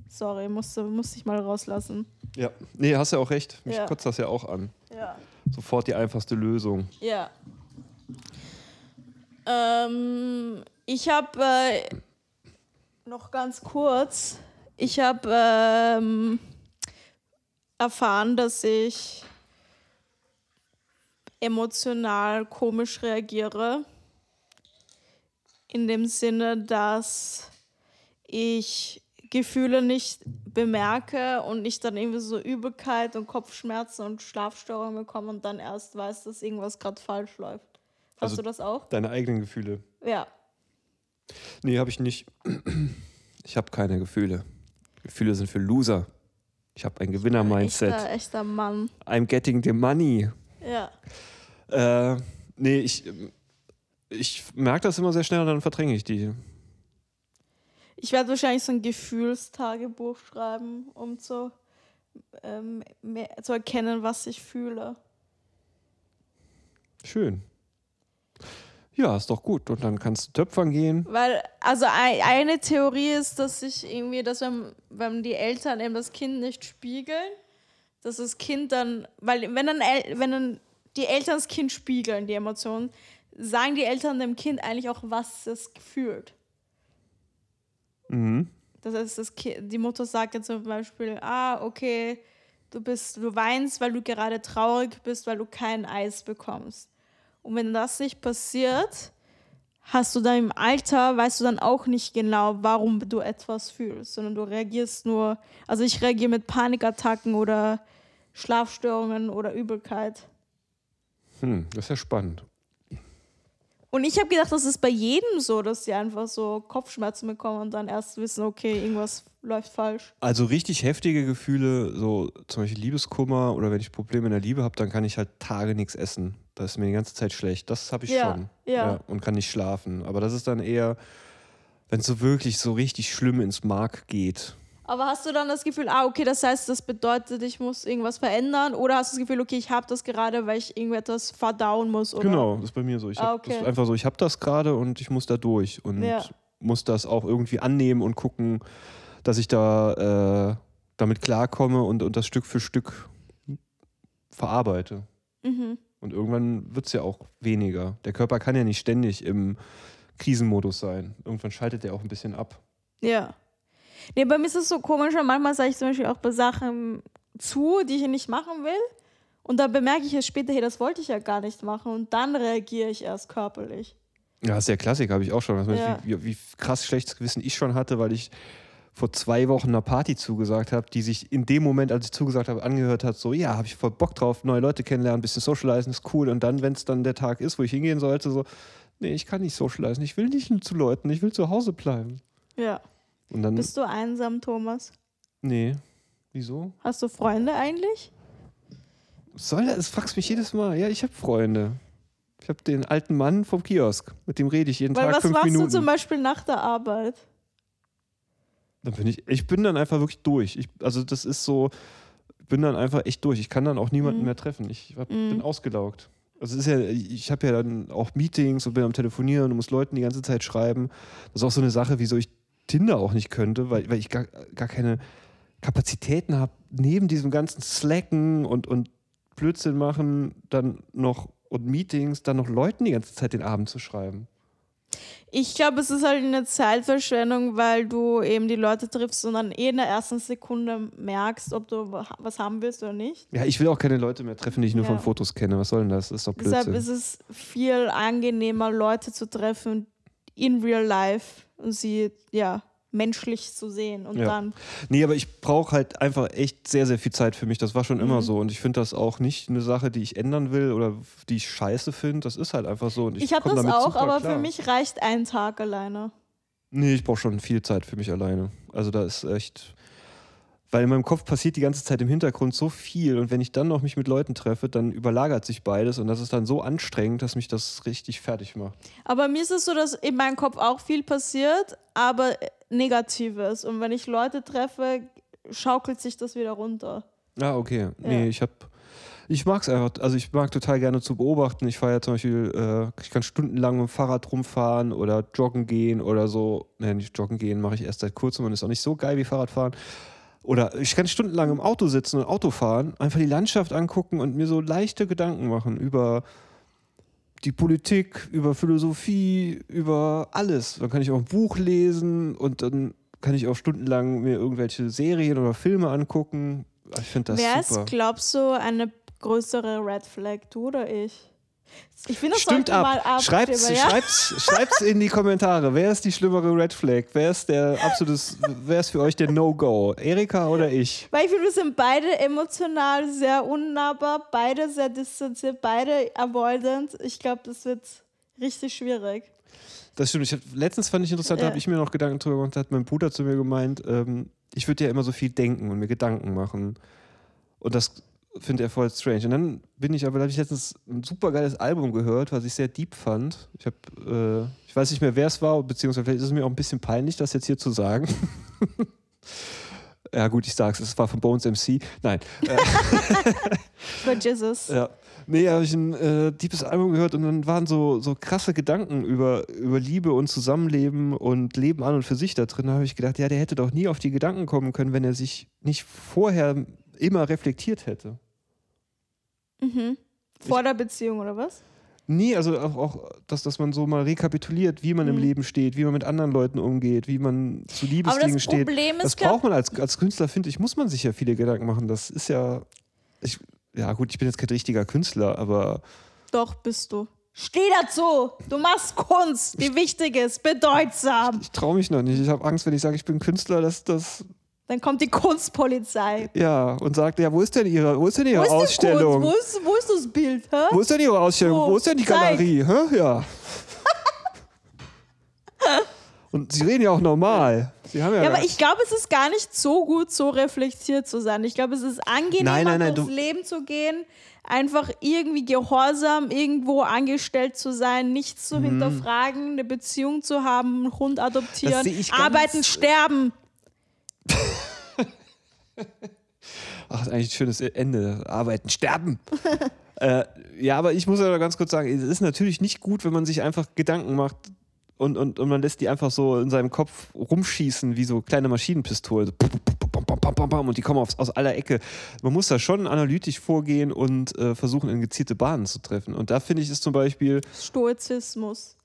Speaker 1: Sorry, musste, musste ich mal rauslassen.
Speaker 2: Ja. Nee, hast ja auch recht. Mich
Speaker 1: Ja.
Speaker 2: kotzt das ja auch an.
Speaker 1: Ja.
Speaker 2: Sofort die einfachste Lösung.
Speaker 1: Ja. Ähm, ich habe äh, noch ganz kurz, ich habe ähm, erfahren, dass ich emotional komisch reagiere. In dem Sinne, dass ich Gefühle nicht bemerke und ich dann irgendwie so Übelkeit und Kopfschmerzen und Schlafstörungen bekomme und dann erst weiß, dass irgendwas gerade falsch läuft. Hast
Speaker 2: Also-
Speaker 1: du das auch?
Speaker 2: Deine eigenen Gefühle.
Speaker 1: Ja.
Speaker 2: Nee, habe ich nicht. [CLEARS THROAT] Ich habe keine Gefühle. Gefühle sind für Loser. Ich habe ein Gewinner-Mindset.
Speaker 1: Echter, echter Mann.
Speaker 2: I'm getting the money.
Speaker 1: Ja.
Speaker 2: Äh, nee, ich, ich merke das immer sehr schnell und dann verdränge ich die.
Speaker 1: Ich werde wahrscheinlich so ein Gefühlstagebuch schreiben, um zu, ähm, mehr, zu erkennen, was ich fühle.
Speaker 2: Schön. Ja, ist doch gut. Und dann kannst du töpfern gehen.
Speaker 1: Weil, also ei- eine Theorie ist, dass sich irgendwie, dass wenn, wenn die Eltern eben das Kind nicht spiegeln, dass das Kind dann, weil wenn dann, wenn dann die Eltern das Kind spiegeln, die Emotionen, sagen die Eltern dem Kind eigentlich auch, was es fühlt.
Speaker 2: Mhm.
Speaker 1: Das heißt, das Ki die Mutter sagt jetzt zum Beispiel, ah, okay, du bist, du weinst, weil du gerade traurig bist, weil du kein Eis bekommst. Und wenn das nicht passiert, hast du dann im Alter, weißt du dann auch nicht genau, warum du etwas fühlst, sondern du reagierst nur, also ich reagiere mit Panikattacken oder Schlafstörungen oder Übelkeit.
Speaker 2: Hm, das ist ja spannend.
Speaker 1: Und ich habe gedacht, das ist bei jedem so, dass sie einfach so Kopfschmerzen bekommen und dann erst wissen, okay, irgendwas läuft falsch.
Speaker 2: Also richtig heftige Gefühle, so zum Beispiel Liebeskummer oder wenn ich Probleme in der Liebe habe, dann kann ich halt Tage nichts essen. Da ist mir die ganze Zeit schlecht. Das habe ich
Speaker 1: Ja,
Speaker 2: schon.
Speaker 1: ja.
Speaker 2: Und kann nicht schlafen. Aber das ist dann eher, wenn es so wirklich so richtig schlimm ins Mark geht.
Speaker 1: Aber hast du dann das Gefühl, ah, okay, das heißt, das bedeutet, ich muss irgendwas verändern? Oder hast du das Gefühl, okay, ich habe das gerade, weil ich irgendetwas verdauen muss? Oder?
Speaker 2: Genau, das ist bei mir so. Ich
Speaker 1: Ah,
Speaker 2: das
Speaker 1: okay.
Speaker 2: ist einfach so, ich habe das gerade und ich muss da durch und
Speaker 1: Ja.
Speaker 2: muss das auch irgendwie annehmen und gucken, dass ich da äh, damit klarkomme und, und das Stück für Stück verarbeite.
Speaker 1: Mhm.
Speaker 2: Und irgendwann wird es ja auch weniger. Der Körper kann ja nicht ständig im Krisenmodus sein. Irgendwann schaltet er auch ein bisschen ab.
Speaker 1: Ja. Nee, bei mir ist es so komisch, weil manchmal sage ich zum Beispiel auch bei Sachen zu, die ich nicht machen will. Und dann bemerke ich es später, hey, das wollte ich ja gar nicht machen. Und dann reagiere ich erst körperlich.
Speaker 2: Ja, das ist der Klassiker, habe ich auch schon.
Speaker 1: Ja.
Speaker 2: wie, wie, wie krass schlechtes Gewissen ich schon hatte, weil ich vor zwei Wochen einer Party zugesagt habe, die sich in dem Moment, als ich zugesagt habe, angehört hat, so, ja, habe ich voll Bock drauf, neue Leute kennenlernen, ein bisschen socialisen, ist cool. Und dann, wenn es dann der Tag ist, wo ich hingehen sollte, so, nee, ich kann nicht socialisen, ich will nicht zu Leuten, ich will zu Hause bleiben.
Speaker 1: Ja.
Speaker 2: Und dann,
Speaker 1: Bist du einsam, Thomas?
Speaker 2: nee, wieso?
Speaker 1: Hast du Freunde eigentlich?
Speaker 2: Was soll das? Das fragst mich jedes Mal. Ja, ich habe Freunde. Ich habe den alten Mann vom Kiosk, mit dem rede ich jeden
Speaker 1: Weil
Speaker 2: Tag
Speaker 1: was
Speaker 2: fünf
Speaker 1: machst
Speaker 2: Minuten.
Speaker 1: du zum Beispiel nach der Arbeit?
Speaker 2: Dann bin ich, ich bin dann einfach wirklich durch. Ich, also das ist so, ich bin dann einfach echt durch. Ich kann dann auch niemanden
Speaker 1: Mhm.
Speaker 2: mehr treffen. Ich hab,
Speaker 1: Mhm.
Speaker 2: bin ausgelaugt. Also ist ja, ich habe ja dann auch Meetings und bin am Telefonieren und muss Leuten die ganze Zeit schreiben. Das ist auch so eine Sache, wieso ich Tinder auch nicht könnte, weil, weil ich gar, gar keine Kapazitäten habe, neben diesem ganzen Slacken und, und Blödsinn machen, dann noch und Meetings, dann noch Leuten die ganze Zeit den Abend zu schreiben.
Speaker 1: Ich glaube, es ist halt eine Zeitverschwendung, weil du eben die Leute triffst und dann eh in der ersten Sekunde merkst, ob du wa- was haben willst oder nicht.
Speaker 2: Ja, ich will auch keine Leute mehr treffen, die ich nur
Speaker 1: Ja.
Speaker 2: von Fotos kenne. Was soll denn das? Das ist doch
Speaker 1: Deshalb
Speaker 2: Blödsinn.
Speaker 1: ist es viel angenehmer, Leute zu treffen in real life und sie ja menschlich zu sehen. Und
Speaker 2: Ja.
Speaker 1: dann,
Speaker 2: Nee, aber ich brauche halt einfach echt sehr, sehr viel Zeit für mich. Das war schon
Speaker 1: Mhm.
Speaker 2: immer so. Und ich finde das auch nicht eine Sache, die ich ändern will oder die ich scheiße finde. Das ist halt einfach so. Und ich
Speaker 1: ich, habe das auch, aber
Speaker 2: klar.
Speaker 1: für mich reicht ein Tag alleine.
Speaker 2: Nee, ich brauche schon viel Zeit für mich alleine. Also da ist echt. Weil in meinem Kopf passiert die ganze Zeit im Hintergrund so viel und wenn ich dann noch mich mit Leuten treffe, dann überlagert sich beides und das ist dann so anstrengend, dass mich das richtig fertig macht.
Speaker 1: Aber mir ist es so, dass in meinem Kopf auch viel passiert, aber Negatives. Und wenn ich Leute treffe, schaukelt sich das wieder runter.
Speaker 2: Ah, okay. Nee,
Speaker 1: Ja.
Speaker 2: ich habe. Ich mag es einfach, also ich mag total gerne zu beobachten. Ich fahre ja zum Beispiel, äh, ich kann stundenlang mit dem Fahrrad rumfahren oder joggen gehen oder so. Nee, nicht joggen gehen mache ich erst seit kurzem und ist auch nicht so geil wie Fahrradfahren. Oder ich kann stundenlang im Auto sitzen und Auto fahren, einfach die Landschaft angucken und mir so leichte Gedanken machen über die Politik, über Philosophie, über alles. Dann kann ich auch ein Buch lesen und dann kann ich auch stundenlang mir irgendwelche Serien oder Filme angucken. Ich finde das
Speaker 1: Wer
Speaker 2: super.
Speaker 1: ist, glaubst du, eine größere Red Flag, du oder ich? Ich finde, das
Speaker 2: Stimmt
Speaker 1: wir mal
Speaker 2: ab. Schreibt's,
Speaker 1: ja?
Speaker 2: schreibt's, schreibt's in die Kommentare. Wer ist die schlimmere Red Flag? Wer ist der absolutes, wer ist für euch der No-Go? Erika oder ich?
Speaker 1: Weil ich finde, wir sind beide emotional sehr unnahbar, beide sehr distanziert, beide avoidant. Ich glaube, das wird richtig schwierig.
Speaker 2: Das stimmt. Ich hab, letztens fand ich interessant, da
Speaker 1: Ja.
Speaker 2: habe ich mir noch Gedanken drüber gemacht, hat mein Bruder zu mir gemeint, ähm, ich würde ja immer so viel denken und mir Gedanken machen. Und das finde er voll strange. Und dann bin ich aber, da habe ich letztens ein super geiles Album gehört, was ich sehr deep fand. Ich habe, äh, ich weiß nicht mehr, wer es war, beziehungsweise vielleicht ist es mir auch ein bisschen peinlich, das jetzt hier zu sagen. [LAUGHS] ja, gut, ich sag's, es war von Bones MC. Nein. [LAUGHS]
Speaker 1: Für Jesus.
Speaker 2: Ja. Nee, habe ich ein äh, deepes Album gehört und dann waren so, so krasse Gedanken über, über Liebe und Zusammenleben und Leben an und für sich da drin. Da habe ich gedacht, ja, der hätte doch nie auf die Gedanken kommen können, wenn er sich nicht vorher immer reflektiert hätte.
Speaker 1: Mhm. Vor der Beziehung, oder was?
Speaker 2: Nie, also auch, auch dass, dass man so mal rekapituliert, wie man im
Speaker 1: Mhm.
Speaker 2: Leben steht, wie man mit anderen Leuten umgeht, wie man zu Liebesdingen
Speaker 1: das
Speaker 2: steht.
Speaker 1: Problem
Speaker 2: Das braucht man als, als Künstler, finde ich, muss man sich ja viele Gedanken machen. Das ist ja, ich, ja gut, ich bin jetzt kein richtiger Künstler, aber
Speaker 1: doch bist du. Steh dazu! Du machst Kunst, die wichtig ist, bedeutsam.
Speaker 2: ich traue mich noch nicht. Ich habe Angst, wenn ich sage, ich bin Künstler, dass das
Speaker 1: Dann kommt die [LAUGHS] Kunstpolizei.
Speaker 2: Ja, und sagt, ja, wo ist denn ihre, wo ist denn ihre
Speaker 1: Wo ist
Speaker 2: Ausstellung?
Speaker 1: Kunst? Wo ist, wo ist das Bild? Hä?
Speaker 2: Wo ist denn ihre Ausstellung?
Speaker 1: Wo?
Speaker 2: Wo ist denn die. Galerie? Hä? Ja. [LAUGHS] und sie reden ja auch normal. Sie haben ja,
Speaker 1: Ja, aber ich glaube, es ist gar nicht so gut, so reflektiert zu sein. Ich glaube, es ist angenehmer,
Speaker 2: Nein, nein, nein,
Speaker 1: durchs
Speaker 2: du-
Speaker 1: Leben zu gehen, einfach irgendwie gehorsam irgendwo angestellt zu sein, nichts zu hinterfragen, eine Beziehung zu haben, einen Hund adoptieren,
Speaker 2: Mhm.
Speaker 1: Arbeiten, sterben. [LAUGHS]
Speaker 2: Ach, das ist eigentlich ein schönes Ende. Arbeiten, sterben. [LAUGHS] äh, ja, aber ich muss ja ganz kurz sagen, es ist natürlich nicht gut, wenn man sich einfach Gedanken macht und, und, und man lässt die einfach so in seinem Kopf rumschießen wie so kleine Maschinenpistolen. Und die kommen aus, aus aller Ecke. Man muss da schon analytisch vorgehen und äh, versuchen, in gezielte Bahnen zu treffen. Und da finde ich es zum Beispiel
Speaker 1: Stoizismus.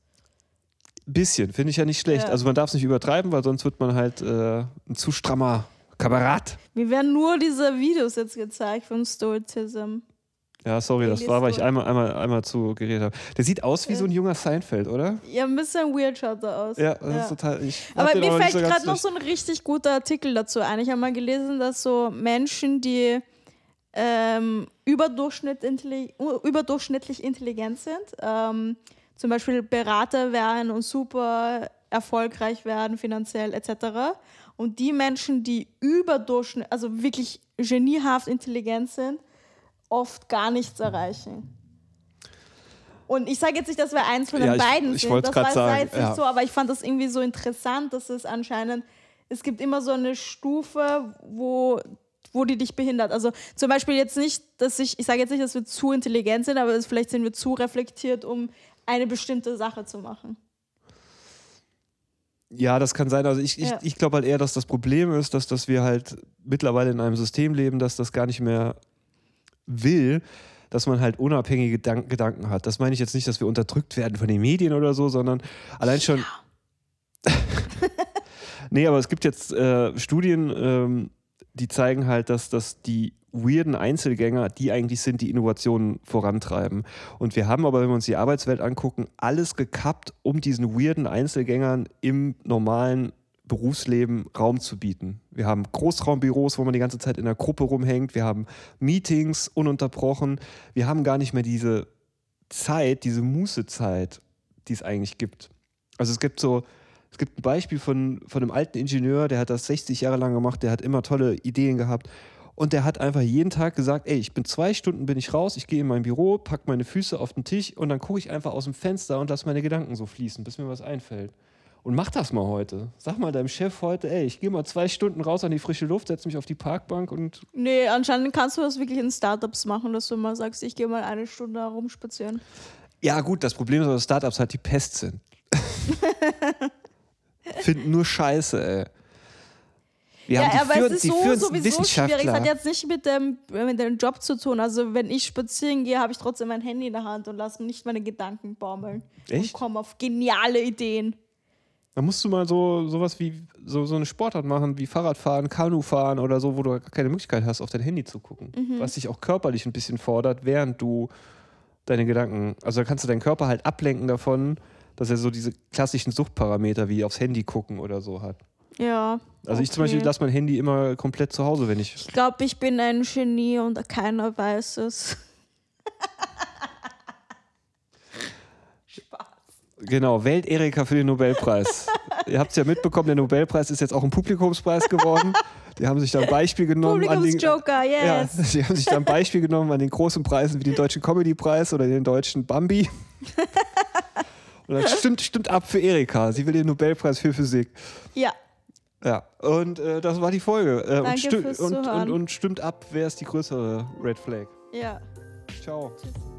Speaker 2: bisschen, finde ich ja nicht schlecht.
Speaker 1: Ja.
Speaker 2: Also man darf es nicht übertreiben, weil sonst wird man halt äh, ein zu strammer Kamerad.
Speaker 1: Mir werden nur diese Videos jetzt gezeigt von Stoizism.
Speaker 2: Ja, sorry, das war, weil ich einmal, einmal, einmal zu geredet habe. Der sieht aus wie
Speaker 1: Ja.
Speaker 2: so ein junger Seinfeld, oder?
Speaker 1: Ja, ein bisschen weird schaut er aus.
Speaker 2: Ja, das ist total. Ich
Speaker 1: Aber mir fällt
Speaker 2: so
Speaker 1: gerade noch so ein richtig guter Artikel dazu ein. Ich habe mal gelesen, dass so Menschen, die ähm, überdurchschnitt intelli überdurchschnittlich intelligent sind, ähm, zum Beispiel Berater werden und super erfolgreich werden finanziell etc. Und die Menschen, die überdurchschnittlich, also wirklich geniehaft intelligent sind, oft gar nichts erreichen. Und ich sage jetzt nicht, dass wir eins von den
Speaker 2: Ja, ich-
Speaker 1: beiden
Speaker 2: ich
Speaker 1: sind.
Speaker 2: wollt's
Speaker 1: das war
Speaker 2: sagen,
Speaker 1: jetzt nicht
Speaker 2: ja.
Speaker 1: so, aber ich fand das irgendwie so interessant, dass es anscheinend, es gibt immer so eine Stufe, wo, wo die dich behindert. Also zum Beispiel jetzt nicht, dass ich, ich sage jetzt nicht, dass wir zu intelligent sind, aber vielleicht sind wir zu reflektiert, um eine bestimmte Sache zu machen.
Speaker 2: Ja, das kann sein. Also ich, ich,
Speaker 1: Ja.
Speaker 2: ich glaube halt eher, dass das Problem ist, dass, dass wir halt mittlerweile in einem System leben, dass das gar nicht mehr will, dass man halt unabhängige Gedank Gedanken hat. Das meine ich jetzt nicht, dass wir unterdrückt werden von den Medien oder so, sondern allein schon. [LAUGHS] nee, aber es gibt jetzt äh, Studien, ähm, die zeigen halt, dass, dass die weirden Einzelgänger, die eigentlich sind, die Innovationen vorantreiben. Und wir haben aber, wenn wir uns die Arbeitswelt angucken, alles gekappt, um diesen weirden Einzelgängern im normalen Berufsleben Raum zu bieten. Wir haben Großraumbüros, wo man die ganze Zeit in der Gruppe rumhängt. Wir haben Meetings ununterbrochen. Wir haben gar nicht mehr diese Zeit, diese Mußezeit, die es eigentlich gibt. Also es gibt so, es gibt ein Beispiel von, von einem alten Ingenieur, der hat das 60 Jahre lang gemacht, der hat immer tolle Ideen gehabt. Und der hat einfach jeden Tag gesagt, ey, ich bin zwei Stunden, bin ich raus, ich gehe in mein Büro, pack meine Füße auf den Tisch und dann gucke ich einfach aus dem Fenster und lasse meine Gedanken so fließen, bis mir was einfällt. Und mach das mal heute. Sag mal deinem Chef heute, ey, ich gehe mal zwei Stunden raus an die frische Luft, setze mich auf die Parkbank und
Speaker 1: Nee, anscheinend kannst du das wirklich in Startups machen, dass du mal sagst, ich gehe mal eine Stunde herumspazieren.
Speaker 2: Ja, gut, das Problem ist, dass Startups halt die Pest sind. [LAUGHS] Finden nur Scheiße, ey. Wir
Speaker 1: ja,
Speaker 2: haben die
Speaker 1: aber es ist so sowieso schwierig. Es hat jetzt nicht mit dem, mit dem Job zu tun. Also wenn ich spazieren gehe, habe ich trotzdem mein Handy in der Hand und lasse nicht meine Gedanken baumeln.
Speaker 2: Echt?
Speaker 1: Und komme auf geniale Ideen.
Speaker 2: Da musst du mal so sowas wie so, so eine Sportart machen, wie Fahrradfahren, Kanufahren oder so, wo du gar keine Möglichkeit hast, auf dein Handy zu gucken.
Speaker 1: Mhm.
Speaker 2: Was dich auch körperlich ein bisschen fordert, während du deine Gedanken, also da kannst du deinen Körper halt ablenken davon, dass er so diese klassischen Suchtparameter wie aufs Handy gucken oder so hat.
Speaker 1: Ja.
Speaker 2: Also ich zum Beispiel
Speaker 1: okay.
Speaker 2: lasse mein Handy immer komplett zu Hause, wenn ich.
Speaker 1: Ich glaube, ich bin ein Genie und keiner weiß es. Spaß. [LAUGHS]
Speaker 2: Genau, wählt Erika für den Nobelpreis. [LAUGHS] Ihr habt es ja mitbekommen, der Nobelpreis ist jetzt auch ein Publikumspreis geworden. Die haben sich da ein Beispiel genommen an den,
Speaker 1: Publikumsjoker,
Speaker 2: ja,
Speaker 1: yes. [LAUGHS]
Speaker 2: sie haben sich da ein Beispiel genommen an den großen Preisen wie den Deutschen Comedypreis oder den Deutschen Bambi. Und das stimmt, stimmt ab für Erika. Sie will den Nobelpreis für Physik.
Speaker 1: Ja.
Speaker 2: Ja, und äh, das war die Folge. Äh, und, sti- und, und, und stimmt ab, wer ist die größere Red Flag.
Speaker 1: Ja.
Speaker 2: Ciao.
Speaker 1: Tschüss.